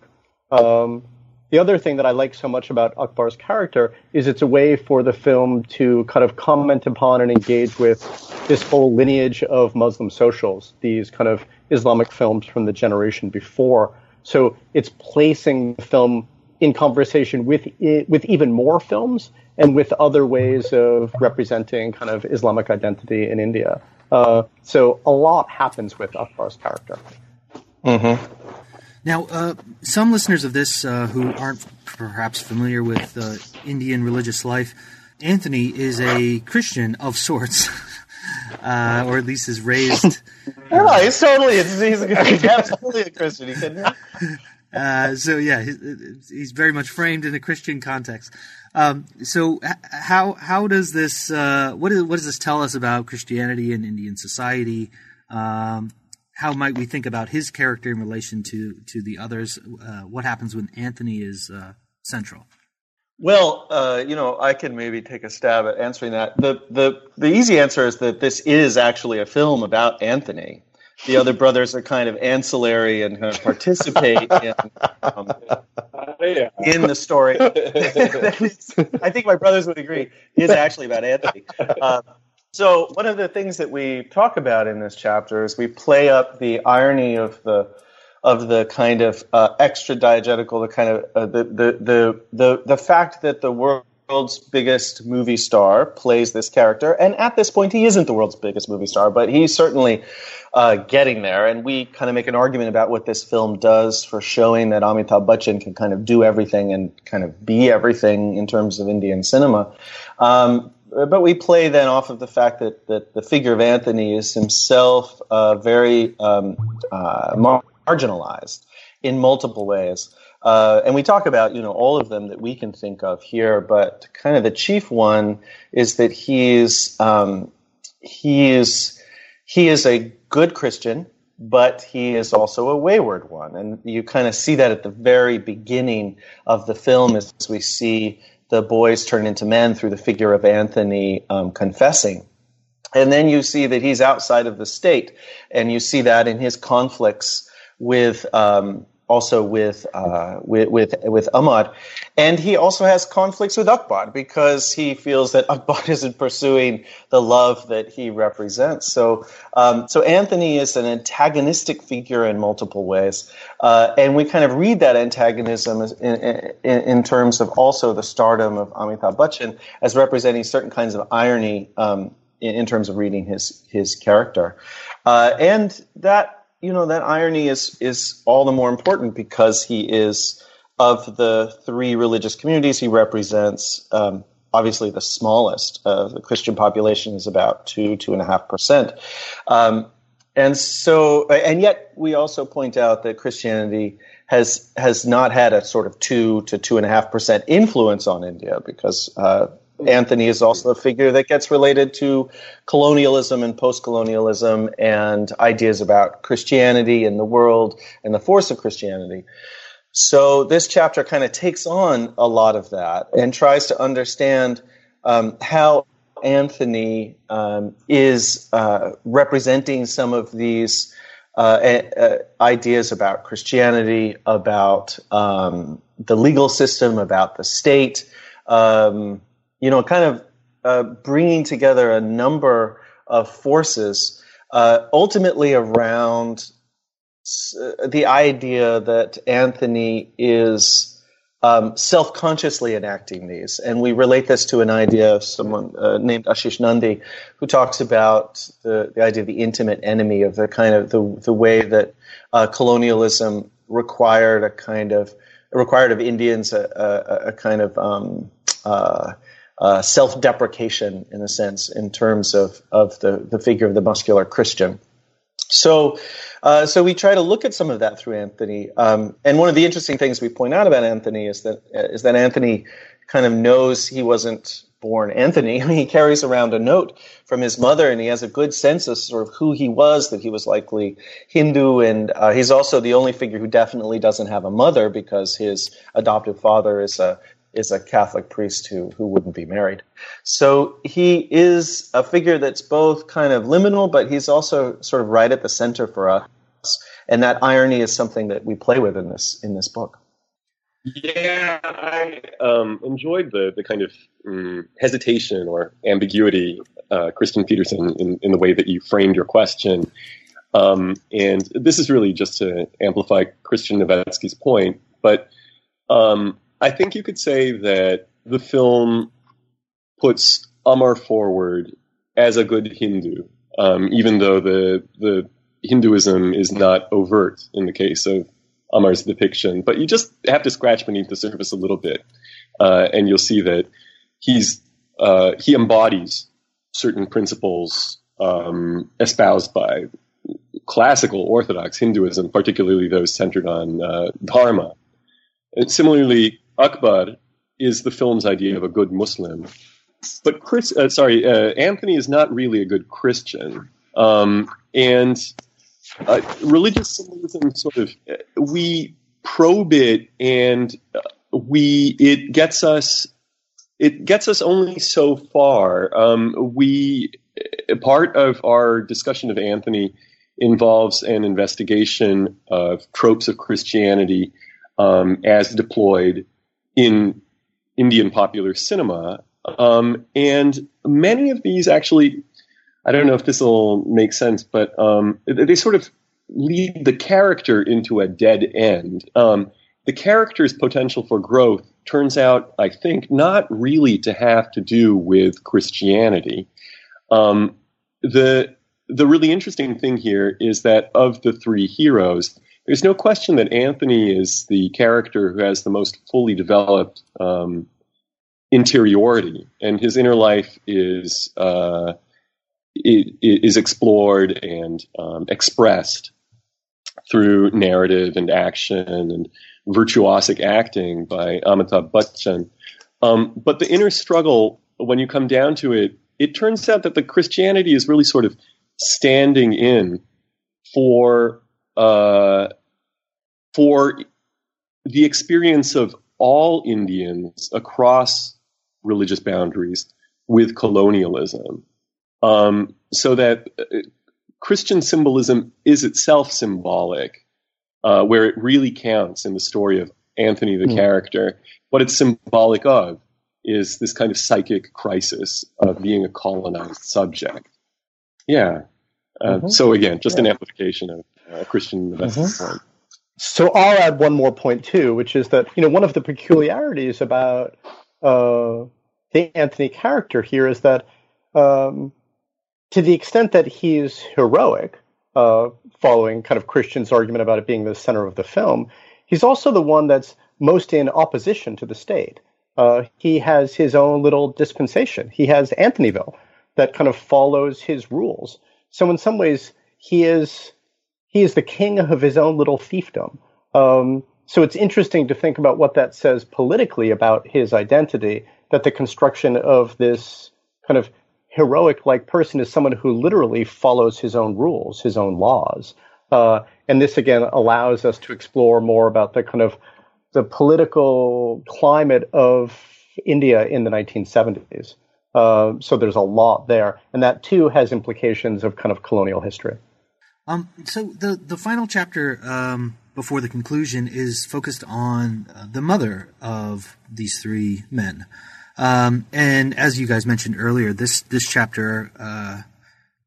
Um, the other thing that I like so much about Akbar's character is it's a way for the film to kind of comment upon and engage with this whole lineage of Muslim socials, these kind of Islamic films from the generation before. So it's placing the film in conversation with with even more films and with other ways of representing kind of Islamic identity in India. Uh, so a lot happens with Akbar's character. Mm-hmm. Now, uh, some listeners of this uh, who aren't perhaps familiar with uh, Indian religious life, Anthony is a Christian of sorts, <laughs> uh, or at least is raised. <laughs> no, he's totally he's, he's absolutely a Christian. He. <laughs> Uh, so yeah, he's, he's, very much framed in a Christian context. Um, so how how does this uh, what, is, what does this tell us about Christianity and Indian society? Um, how might we think about his character in relation to to the others? Uh, what happens when Anthony is uh, central? Well, uh, you know, I can maybe take a stab at answering that. the the The easy answer is that this is actually a film about Anthony. The other <laughs> brothers are kind of ancillary and kind of participate <laughs> in, um, in the story. <laughs> I think my brothers would agree. It is actually about Anthony. So one of the things that we talk about in this chapter is we play up the irony of the of the kind of uh, extra diegetical, the kind of uh, the, the the the the fact that the world's biggest movie star plays this character, and at this point he isn't the world's biggest movie star, but he's certainly uh, getting there. And we kind of make an argument about what this film does for showing that Amitabh Bachchan can kind of do everything and kind of be everything in terms of Indian cinema. Um, but we play then off of the fact that, that the figure of Anthony is himself uh, very um, uh, marginalized in multiple ways. Uh, and we talk about you know all of them that we can think of here, but kind of the chief one is that he's um, he is he is a good Christian, but he is also a wayward one, and you kind of see that at the very beginning of the film as we see the boys turn into men through the figure of Anthony um, confessing. And then you see that he's outside of the state, and you see that in his conflicts with um, also with, uh, with with with Amar, and he also has conflicts with Akbar because he feels that <laughs> Akbar isn't pursuing the love that he represents. So um, so Anthony is an antagonistic figure in multiple ways, uh, and we kind of read that antagonism in, in, in, terms of also the stardom of Amitabh Bachchan as representing certain kinds of irony um, in, in, terms of reading his his character, uh, and that you know that irony is is all the more important because he is of the three religious communities he represents. Um, obviously, the smallest. Uh, the Christian population is about two two and a half percent, um, and so and yet we also point out that Christianity has has not had a sort of two to two and a half percent influence on India because uh, Anthony is also a figure that gets related to colonialism and post colonialism and ideas about Christianity and the world and the force of Christianity. So this chapter kind of takes on a lot of that and tries to understand um, how Anthony um, is uh, representing some of these uh, uh, ideas about Christianity, about um, the legal system, about the state. Um, you know, kind of uh, bringing together a number of forces uh, ultimately around uh, the idea that Anthony is um, self consciously enacting these. And we relate this to an idea of someone uh, named Ashis Nandy, who talks about the, the idea of the intimate enemy, of the kind of the, the way that uh, colonialism required a kind of required of Indians a, a, a kind of um, uh, uh, self-deprecation in a sense in terms of, of the, the figure of the muscular Christian. So, uh, so we try to look at some of that through Anthony. Um, and one of the interesting things we point out about Anthony is that is that Anthony kind of knows he wasn't born Anthony, <laughs> he carries around a note from his mother, and he has a good sense of sort of who he was, that he was likely Hindu, and uh, he's also the only figure who definitely doesn't have a mother because his adoptive father is a is a Catholic priest who who wouldn't be married. So he is a figure that's both kind of liminal, but he's also sort of right at the center for us, and that irony is something that we play with in this in this book. Yeah, I um, enjoyed the the kind of um, hesitation or ambiguity, uh, Christian Peterson, in, in the way that you framed your question. Um, and this is really just to amplify Christian Novetzke's point, but um, I think you could say that the film puts Amar forward as a good Hindu, um, even though the the Hinduism is not overt in the case of Amar's depiction, but you just have to scratch beneath the surface a little bit, uh, and you'll see that he's uh, he embodies certain principles um, espoused by classical Orthodox Hinduism, particularly those centered on uh, dharma. And similarly, Akbar is the film's idea of a good Muslim, but Chris, uh, sorry, uh, Anthony is not really a good Christian, um, and uh, religious symbolism sort of we probe it and uh, we it gets us it gets us only so far. Um, we part of our discussion of Anthony involves an investigation of tropes of Christianity um, as deployed in Indian popular cinema, um, and many of these actually I don't know if this will make sense, but um, they sort of lead the character into a dead end. Um, the character's potential for growth turns out, I think, not really to have to do with Christianity. Um, the the really interesting thing here is that of the three heroes, there's no question that Anthony is the character who has the most fully developed um, interiority, and his inner life is uh, is explored and um, expressed through narrative and action and virtuosic acting by Amitabh Bachchan. Um, but the inner struggle, when you come down to it, it turns out that the Christianity is really sort of standing in for uh, for the experience of all Indians across religious boundaries with colonialism. Um, so that uh, Christian symbolism is itself symbolic, uh, where it really counts in the story of Anthony the mm. character. What it's symbolic of is this kind of psychic crisis of being a colonized subject. Yeah. Uh, mm-hmm. So again, just yeah. an amplification of uh, Christian mm-hmm. So I'll add one more point too, which is that you know one of the peculiarities about uh, the Anthony character here is that um, to the extent that he's heroic, uh, following kind of Christian's argument about it being the center of the film, he's also the one that's most in opposition to the state. Uh, he has his own little dispensation. He has Anthonyville that kind of follows his rules. So in some ways, he is he is the king of his own little fiefdom. Um, so it's interesting to think about what that says politically about his identity. That the construction of this kind of heroic like person is someone who literally follows his own rules, his own laws. Uh, and this again allows us to explore more about the kind of the political climate of India in the 1970s. Uh, so there's a lot there, and that too has implications of kind of colonial history. Um, so the the final chapter um, before the conclusion is focused on uh, the mother of these three men. Um, and as you guys mentioned earlier, this this chapter, uh,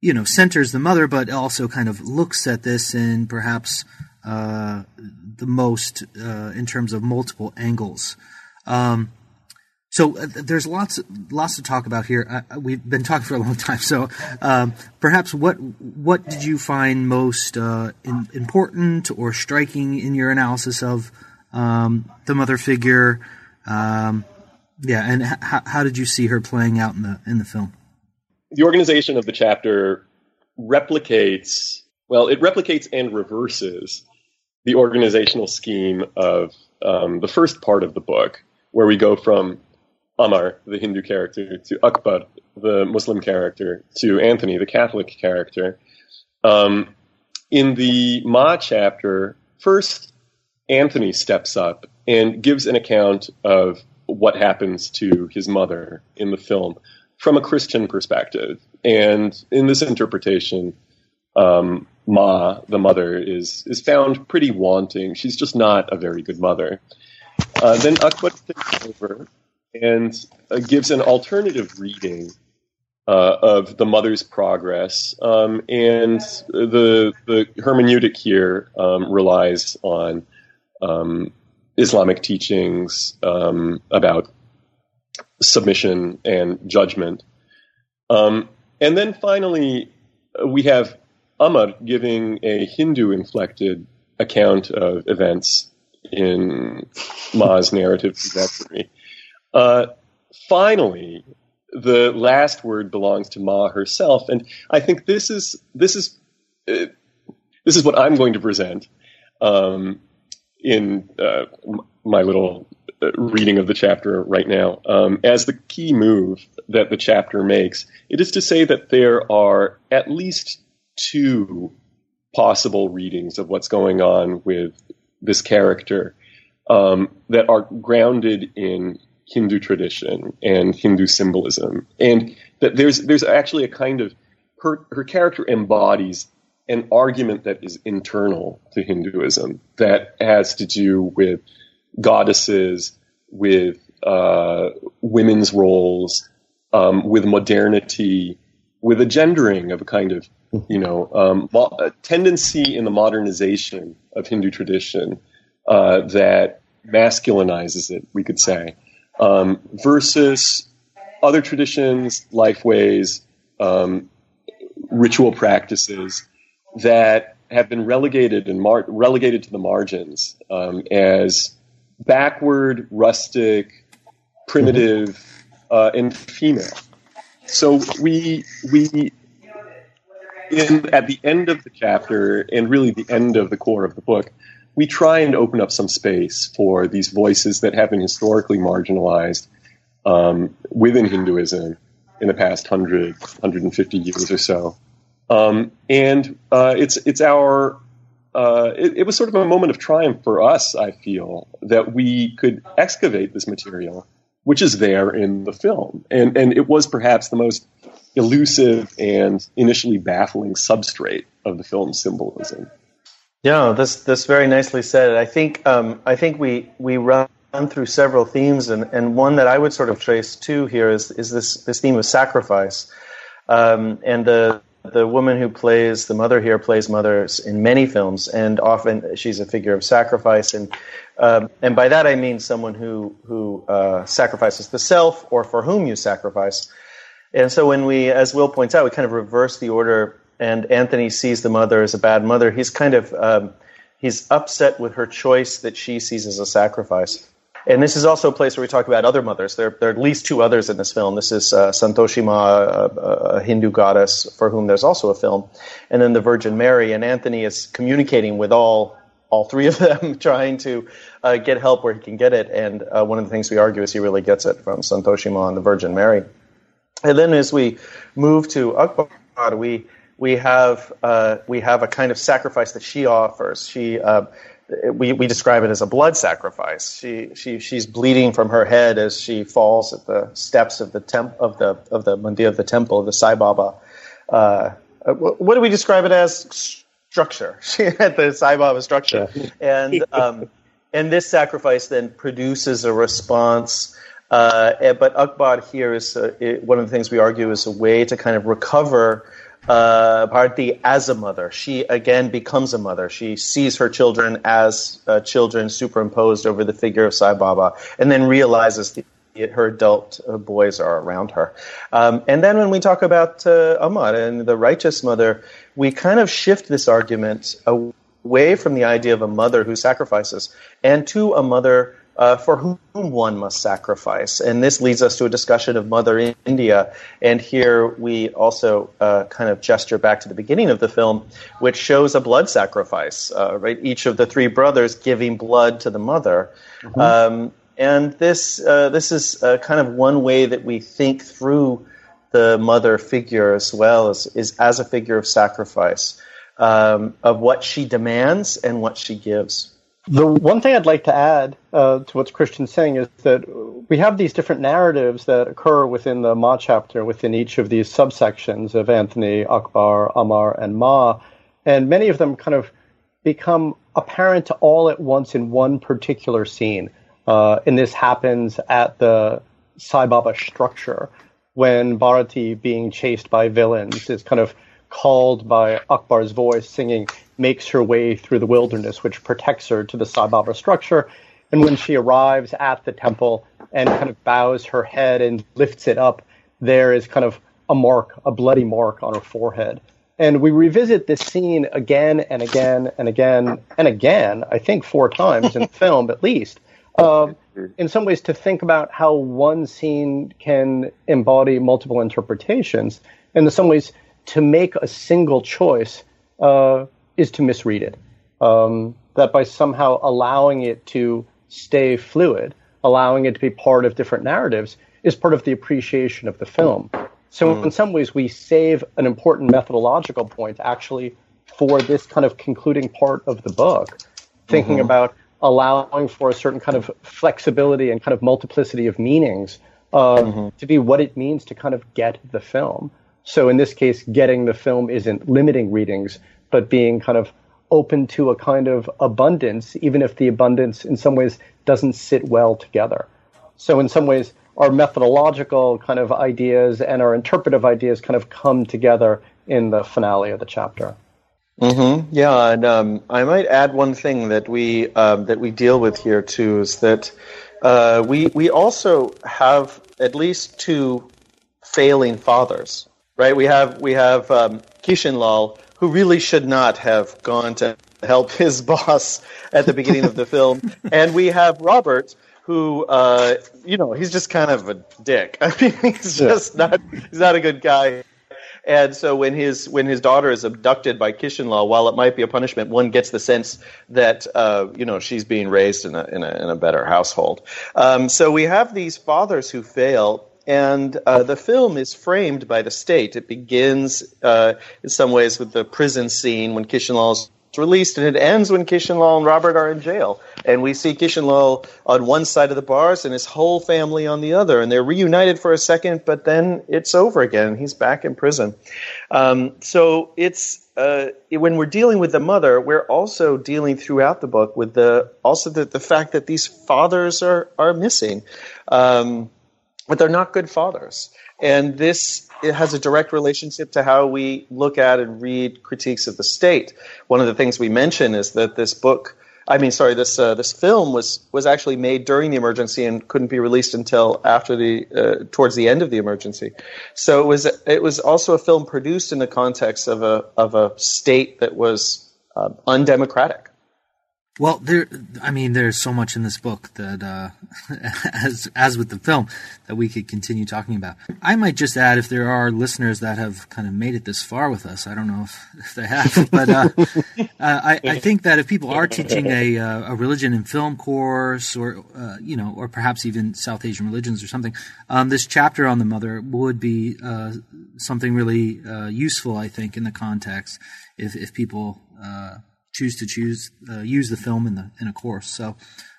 you know, centers the mother, but also kind of looks at this in perhaps uh, the most uh, in terms of multiple angles. Um, so uh, there's lots lots to talk about here. we've been talking for a long <laughs> time, so um, perhaps what what did you find most uh, in, important or striking in your analysis of um, the mother figure? Um, yeah, and h- how did you see her playing out in the in the film? The organization of the chapter replicates well, it replicates and reverses the organizational scheme of um, the first part of the book, where we go from Amar, the Hindu character, to Akbar, the Muslim character, to Anthony, the Catholic character. Um, in the Ma chapter, first Anthony steps up and gives an account of what happens to his mother in the film from a Christian perspective. And in this interpretation, um, Ma, the mother, is is found pretty wanting. She's just not a very good mother. Uh, then Akbar takes over and uh, gives an alternative reading uh, of the mother's progress, um, and the the hermeneutic here um, relies on um, Islamic teachings um, about submission and judgment. Um, and then finally, we have Amar giving a Hindu inflected account of events in Ma's narrative trajectory. Uh, finally, the last word belongs to Ma herself, and I think this is this is uh, this is what I'm going to present um, in uh, my little uh, reading of the chapter right now um, as the key move that the chapter makes. It is to say that there are at least two possible readings of what's going on with this character um, that are grounded in Hindu tradition and Hindu symbolism, and that there's there's actually a kind of her her character embodies an argument that is internal to Hinduism that has to do with goddesses, with uh, women's roles, um, with modernity, with a gendering of a kind of you know um, a tendency in the modernization of Hindu tradition uh, that masculinizes it, we could say, um, versus other traditions, life ways, um, ritual practices that have been relegated and mar- relegated to the margins um, as backward, rustic, primitive, uh, and female. So we we in at the end of the chapter and really the end of the core of the book, we try and open up some space for these voices that have been historically marginalized um, within Hinduism in the past 100, 150 years or so. Um, and uh, it's it's our uh, it, it, was sort of a moment of triumph for us. I feel that we could excavate this material, which is there in the film, and and it was perhaps the most elusive and initially baffling substrate of the film's symbolism. Yeah, this this very nicely said. I think um, I think we we run through several themes, and, and one that I would sort of trace too here is is this this theme of sacrifice, um, and the the woman who plays the mother here plays mothers in many films, and often she's a figure of sacrifice, and um, and by that I mean someone who who uh, sacrifices the self or for whom you sacrifice. And so when we, as Will points out, we kind of reverse the order and Anthony sees the mother as a bad mother, he's kind of um, he's upset with her choice that she sees as a sacrifice. And this is also a place where we talk about other mothers. There, there are at least two others in this film. This is uh, Santoshi Ma, a, a, Hindu goddess for whom there's also a film, and then the Virgin Mary. And Anthony is communicating with all all three of them, <laughs> trying to uh, get help where he can get it. And uh, one of the things we argue is he really gets it from Santoshi Ma and the Virgin Mary. And then as we move to Akbar, we we have uh, we have a kind of sacrifice that she offers. She uh, we, we describe it as a blood sacrifice. She, she she's bleeding from her head as she falls at the steps of the temp of the of the mandir of the temple of the Sai Baba. Uh, what do we describe it as? Structure. <laughs> She had the Sai Baba structure, yeah. and um, and this sacrifice then produces a response. Uh, but Akbar here is uh, one of the things we argue is a way to kind of recover uh, Bharti as a mother. She again becomes a mother. She sees her children as uh, children superimposed over the figure of Sai Baba, and then realizes the, her adult uh, boys are around her. Um, and then when we talk about uh, Amar and the righteous mother, we kind of shift this argument away from the idea of a mother who sacrifices and to a mother uh, for whom one must sacrifice. And this leads us to a discussion of Mother India. And here we also uh, kind of gesture back to the beginning of the film, which shows a blood sacrifice, uh, right? Each of the three brothers giving blood to the mother. Mm-hmm. Um, and this uh, this is uh, kind of one way that we think through the mother figure as well as is as a figure of sacrifice um, of what she demands and what she gives. The one thing I'd like to add uh, to what Christian's saying is that we have these different narratives that occur within the Ma chapter, within each of these subsections of Anthony, Akbar, Amar, and Ma, and many of them kind of become apparent all at once in one particular scene. Uh, and this happens at the Sai Baba structure when Bharati, being chased by villains, is kind of called by Akbar's voice singing, makes her way through the wilderness, which protects her to the Sai Baba structure. And when she arrives at the temple and kind of bows her head and lifts it up, there is kind of a mark, a bloody mark on her forehead. And we revisit this scene again and again and again and again, I think four times in the <laughs> film at least. Uh, in some ways, to think about how one scene can embody multiple interpretations. And in some ways, to make a single choice uh, is to misread it. Um, that by somehow allowing it to stay fluid, allowing it to be part of different narratives, is part of the appreciation of the film. So, mm. in some ways, we save an important methodological point actually for this kind of concluding part of the book, thinking mm-hmm. about allowing for a certain kind of flexibility and kind of multiplicity of meanings uh, mm-hmm. to be what it means to kind of get the film. So in this case, getting the film isn't limiting readings, but being kind of open to a kind of abundance, even if the abundance in some ways doesn't sit well together. So in some ways, our methodological kind of ideas and our interpretive ideas kind of come together in the finale of the chapter. Mm-hmm. Yeah, and um, I might add one thing that we um, that we deal with here too is that uh, we we also have at least two failing fathers right? We have we have um, Kishan Lal, who really should not have gone to help <laughs> his boss at the beginning of the <laughs> film, and we have Robert, who uh, you know he's just kind of a dick. <laughs> I mean, he's just yeah. not he's not a good guy. And so when his when his daughter is abducted by Kishan Lal, while it might be a punishment, one gets the sense that uh, you know she's being raised in a in a, in a better household. Um, so we have these fathers who fail, and uh, the film is framed by the state. It begins uh, in some ways with the prison scene when Kishan Lal is released, and it ends when Kishan Lal and Robert are in jail. And we see Kishan Lal on one side of the bars and his whole family on the other, and they're reunited for a second, but then it's over again. He's back in prison. Um, so it's uh, when we're dealing with the mother, we're also dealing throughout the book with the also the, the fact that these fathers are are missing. Um, but they're not good fathers. And this it has a direct relationship to how we look at and read critiques of the state. One of the things we mention is that this book, I mean, sorry, this uh, this film was was actually made during the emergency and couldn't be released until after the uh, towards the end of the emergency. So it was it was also a film produced in the context of a of a state that was uh, undemocratic. Well, there. I mean, there's so much in this book that, uh, <laughs> as as with the film, that we could continue talking about. I might just add, if there are listeners that have kind of made it this far with us, I don't know if, <laughs> if they have, <laughs> but uh, uh, I, I, think that if people are teaching a uh, a religion and film course, or uh, you know, or perhaps even South Asian religions or something, um, this chapter on the mother would be uh, something really useful. I think in the context, if if people choose to choose uh, use the film in the in a course. So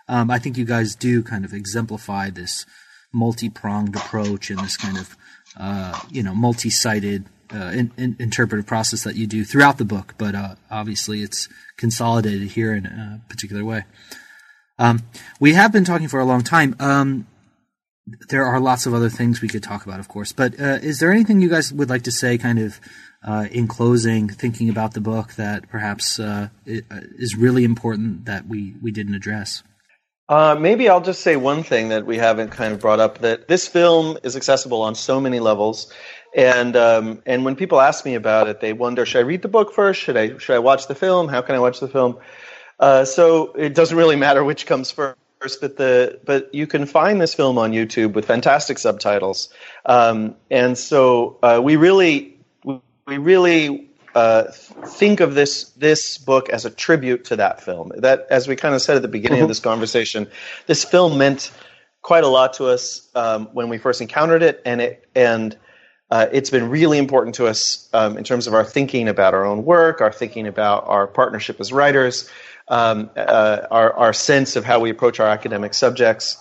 um, I think you guys do kind of exemplify this multi pronged approach and this kind of uh, you know multi sided uh, in, in, interpretive process that you do throughout the book. But uh, obviously, it's consolidated here in a particular way. Um, we have been talking for a long time. Um, there are lots of other things we could talk about, of course. But uh, is there anything you guys would like to say, kind of uh, in closing, thinking about the book that perhaps uh, uh, is really important that we, we didn't address? Uh, maybe I'll just say one thing that we haven't kind of brought up that this film is accessible on so many levels. And um, and when people ask me about it, they wonder: Should I read the book first? Should I should I watch the film? How can I watch the film? Uh, so it doesn't really matter which comes first but the but you can find this film on YouTube with fantastic subtitles, um, and so uh, we really we really uh, think of this this book as a tribute to that film. That, as we kind of said at the beginning mm-hmm. of this conversation, this film meant quite a lot to us um, when we first encountered it, and it and uh, it's been really important to us um, in terms of our thinking about our own work, our thinking about our partnership as writers, um, uh, our, our sense of how we approach our academic subjects.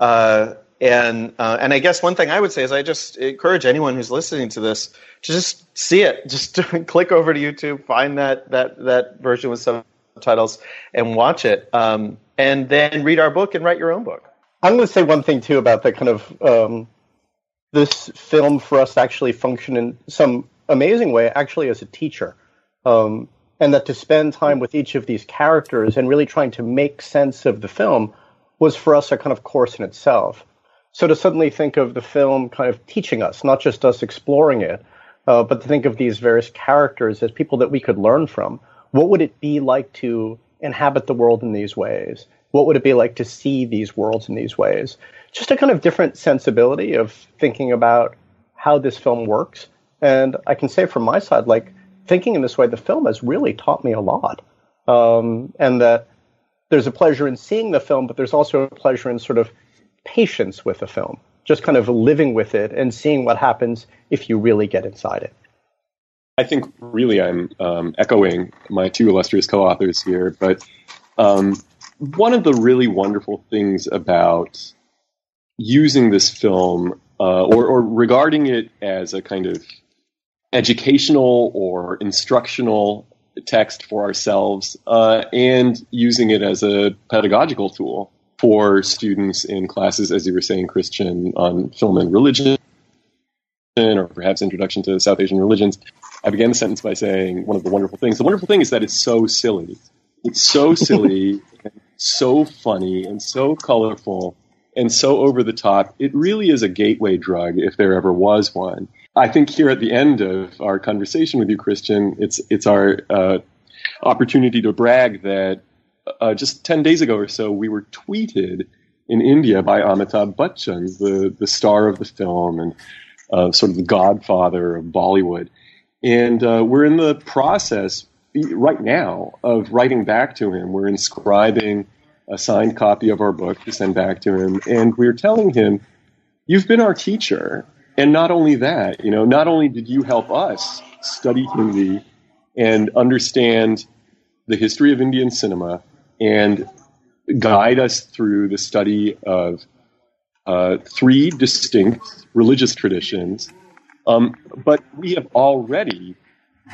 Uh, and uh, and I guess one thing I would say is I just encourage anyone who's listening to this to just see it. <laughs> Just <laughs> click over to YouTube, find that that that version with some subtitles, and watch it. Um, and then read our book and write your own book. I'm going to say one thing too about that kind of um, this film for us to actually function in some amazing way, actually as a teacher, um, and that to spend time with each of these characters and really trying to make sense of the film was for us a kind of course in itself. So to suddenly think of the film kind of teaching us, not just us exploring it, uh, but to think of these various characters as people that we could learn from. What would it be like to inhabit the world in these ways? what would it be like to see these worlds in these ways? Just a kind of different sensibility of thinking about how this film works. And I can say from my side, like thinking in this way, the film has really taught me a lot. Um, and that there's a pleasure in seeing the film, but there's also a pleasure in sort of patience with the film, just kind of living with it and seeing what happens if you really get inside it. I think really I'm um, echoing my two illustrious co-authors here, but um, one of the really wonderful things about using this film uh, or, or, regarding it as a kind of educational or instructional text for ourselves uh, and using it as a pedagogical tool for students in classes, as you were saying, Christian, on film and religion, or perhaps introduction to South Asian religions. I began the sentence by saying one of the wonderful things. The wonderful thing is that it's so silly. It's so <laughs> silly so funny and so colorful and so over the top. It really is a gateway drug if there ever was one. I think here at the end of our conversation with you, Christian, it's it's our uh, opportunity to brag that uh, just ten days ago or so we were tweeted in India by Amitabh Bachchan, the the star of the film and uh, sort of the godfather of Bollywood, and uh, we're in the process right now of writing back to him. We're inscribing a signed copy of our book to send back to him, and we're telling him, "You've been our teacher." And not only that, you know, not only did you help us study Hindi and understand the history of Indian cinema and guide us through the study of uh, three distinct religious traditions, um, but we have already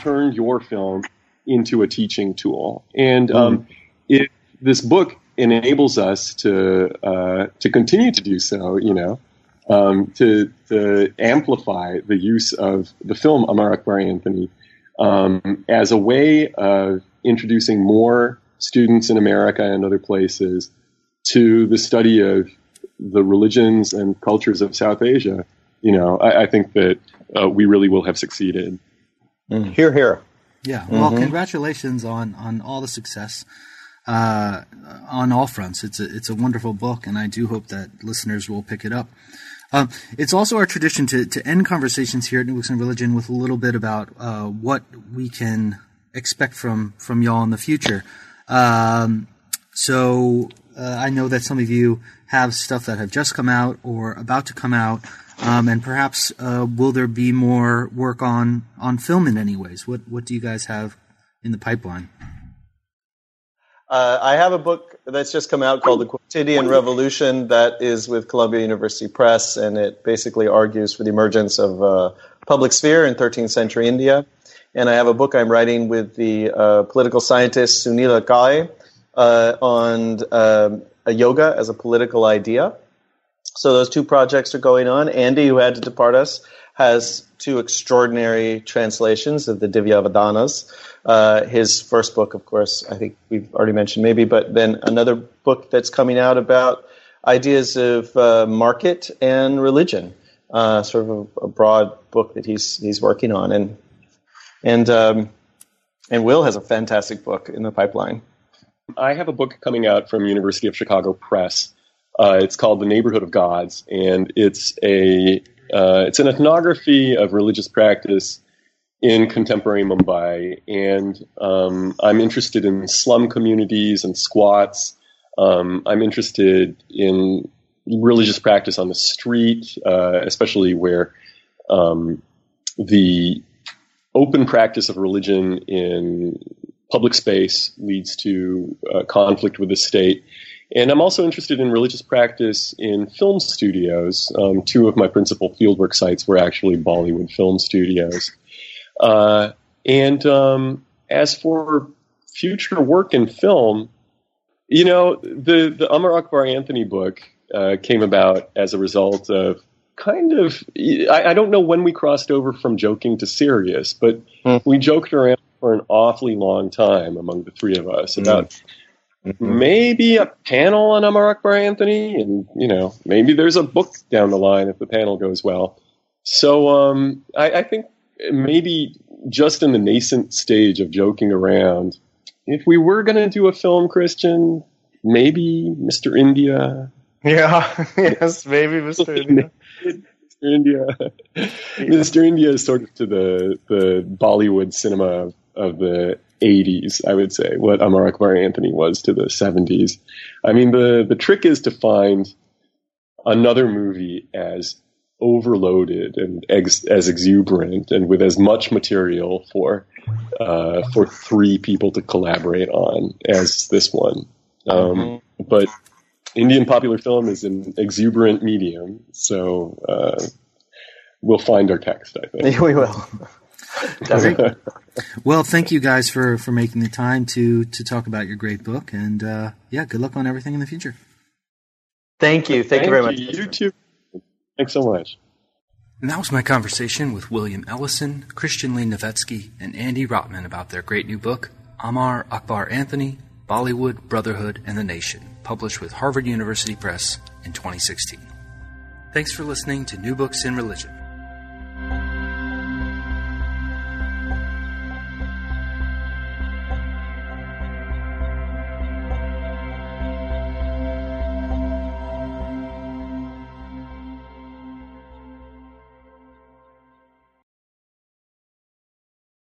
turned your film into a teaching tool. And um, mm. if this book enables us to uh, to continue to do so, you know, um, to to amplify the use of the film Amar Akbar Anthony um, as a way of introducing more students in America and other places to the study of the religions and cultures of South Asia. You know, I, I think that uh, we really will have succeeded. Mm. Here, here. Yeah. Well, mm-hmm. congratulations on on all the success uh, on all fronts. It's a it's a wonderful book, and I do hope that listeners will pick it up. Um, it's also our tradition to to end conversations here at New Books in Religion with a little bit about uh, what we can expect from from y'all in the future. Um, so uh, I know that some of you have stuff that have just come out or about to come out. Um, and perhaps uh, will there be more work on on film in any ways? What what do you guys have in the pipeline? Uh, I have a book that's just come out called The Quotidian Revolution that is with Columbia University Press, and it basically argues for the emergence of uh, public sphere in 13th century India. And I have a book I'm writing with the uh, political scientist Sunila Kale uh, on um, yoga as a political idea. So those two projects are going on. Andy, who had to depart us, has two extraordinary translations of the Divyavadanas. Uh, his first book, of course, I think we've already mentioned maybe, but then another book that's coming out about ideas of uh, market and religion. Uh, sort of a, a, broad book that he's he's working on, and and um, and Will has a fantastic book in the pipeline. I have a book coming out from University of Chicago Press uh, it's called The Neighborhood of Gods, and it's a uh, it's an ethnography of religious practice in contemporary Mumbai. And um, I'm interested in slum communities and squats. Um, I'm interested in religious practice on the street, uh, especially where um, the open practice of religion in public space leads to uh, conflict with the state. And I'm also interested in religious practice in film studios. Um, two of my principal fieldwork sites were actually Bollywood film studios. Uh, and um, as for future work in film, you know, the, the Amar Akbar Anthony book uh, came about as a result of kind of, I, I, don't know when we crossed over from joking to serious, but mm. we joked around for an awfully long time among the three of us about mm-hmm. maybe a panel on Amar Akbar Anthony, and, you know, maybe there's a book down the line if the panel goes well. So um, I, I think maybe just in the nascent stage of joking around, if we were going to do a film, Christian, maybe Mr. India. Yeah, <laughs> yes, maybe Mr. <laughs> India. Mr. India. Mr. India is sort of to the the Bollywood cinema of, of the 80s, I would say, what Amar Akbar Anthony was to the 70s. I mean, the, the trick is to find another movie as overloaded and ex- as exuberant and with as much material for uh, for three people to collaborate on as this one. Um, mm-hmm. But Indian popular film is an exuberant medium, so uh, we'll find our text. I think <laughs> we will. <laughs> well, thank you guys for for making the time to to talk about your great book, and uh, yeah, good luck on everything in the future. Thank you. Thank, thank you very much. You too. Thanks so much. And that was my conversation with William Elison, Christian Lee Novetzke, and Andy Rotman about their great new book, Amar Akbar Anthony, Bollywood, Brotherhood, and the Nation, published with Harvard University Press in 2016. Thanks for listening to New Books in Religion.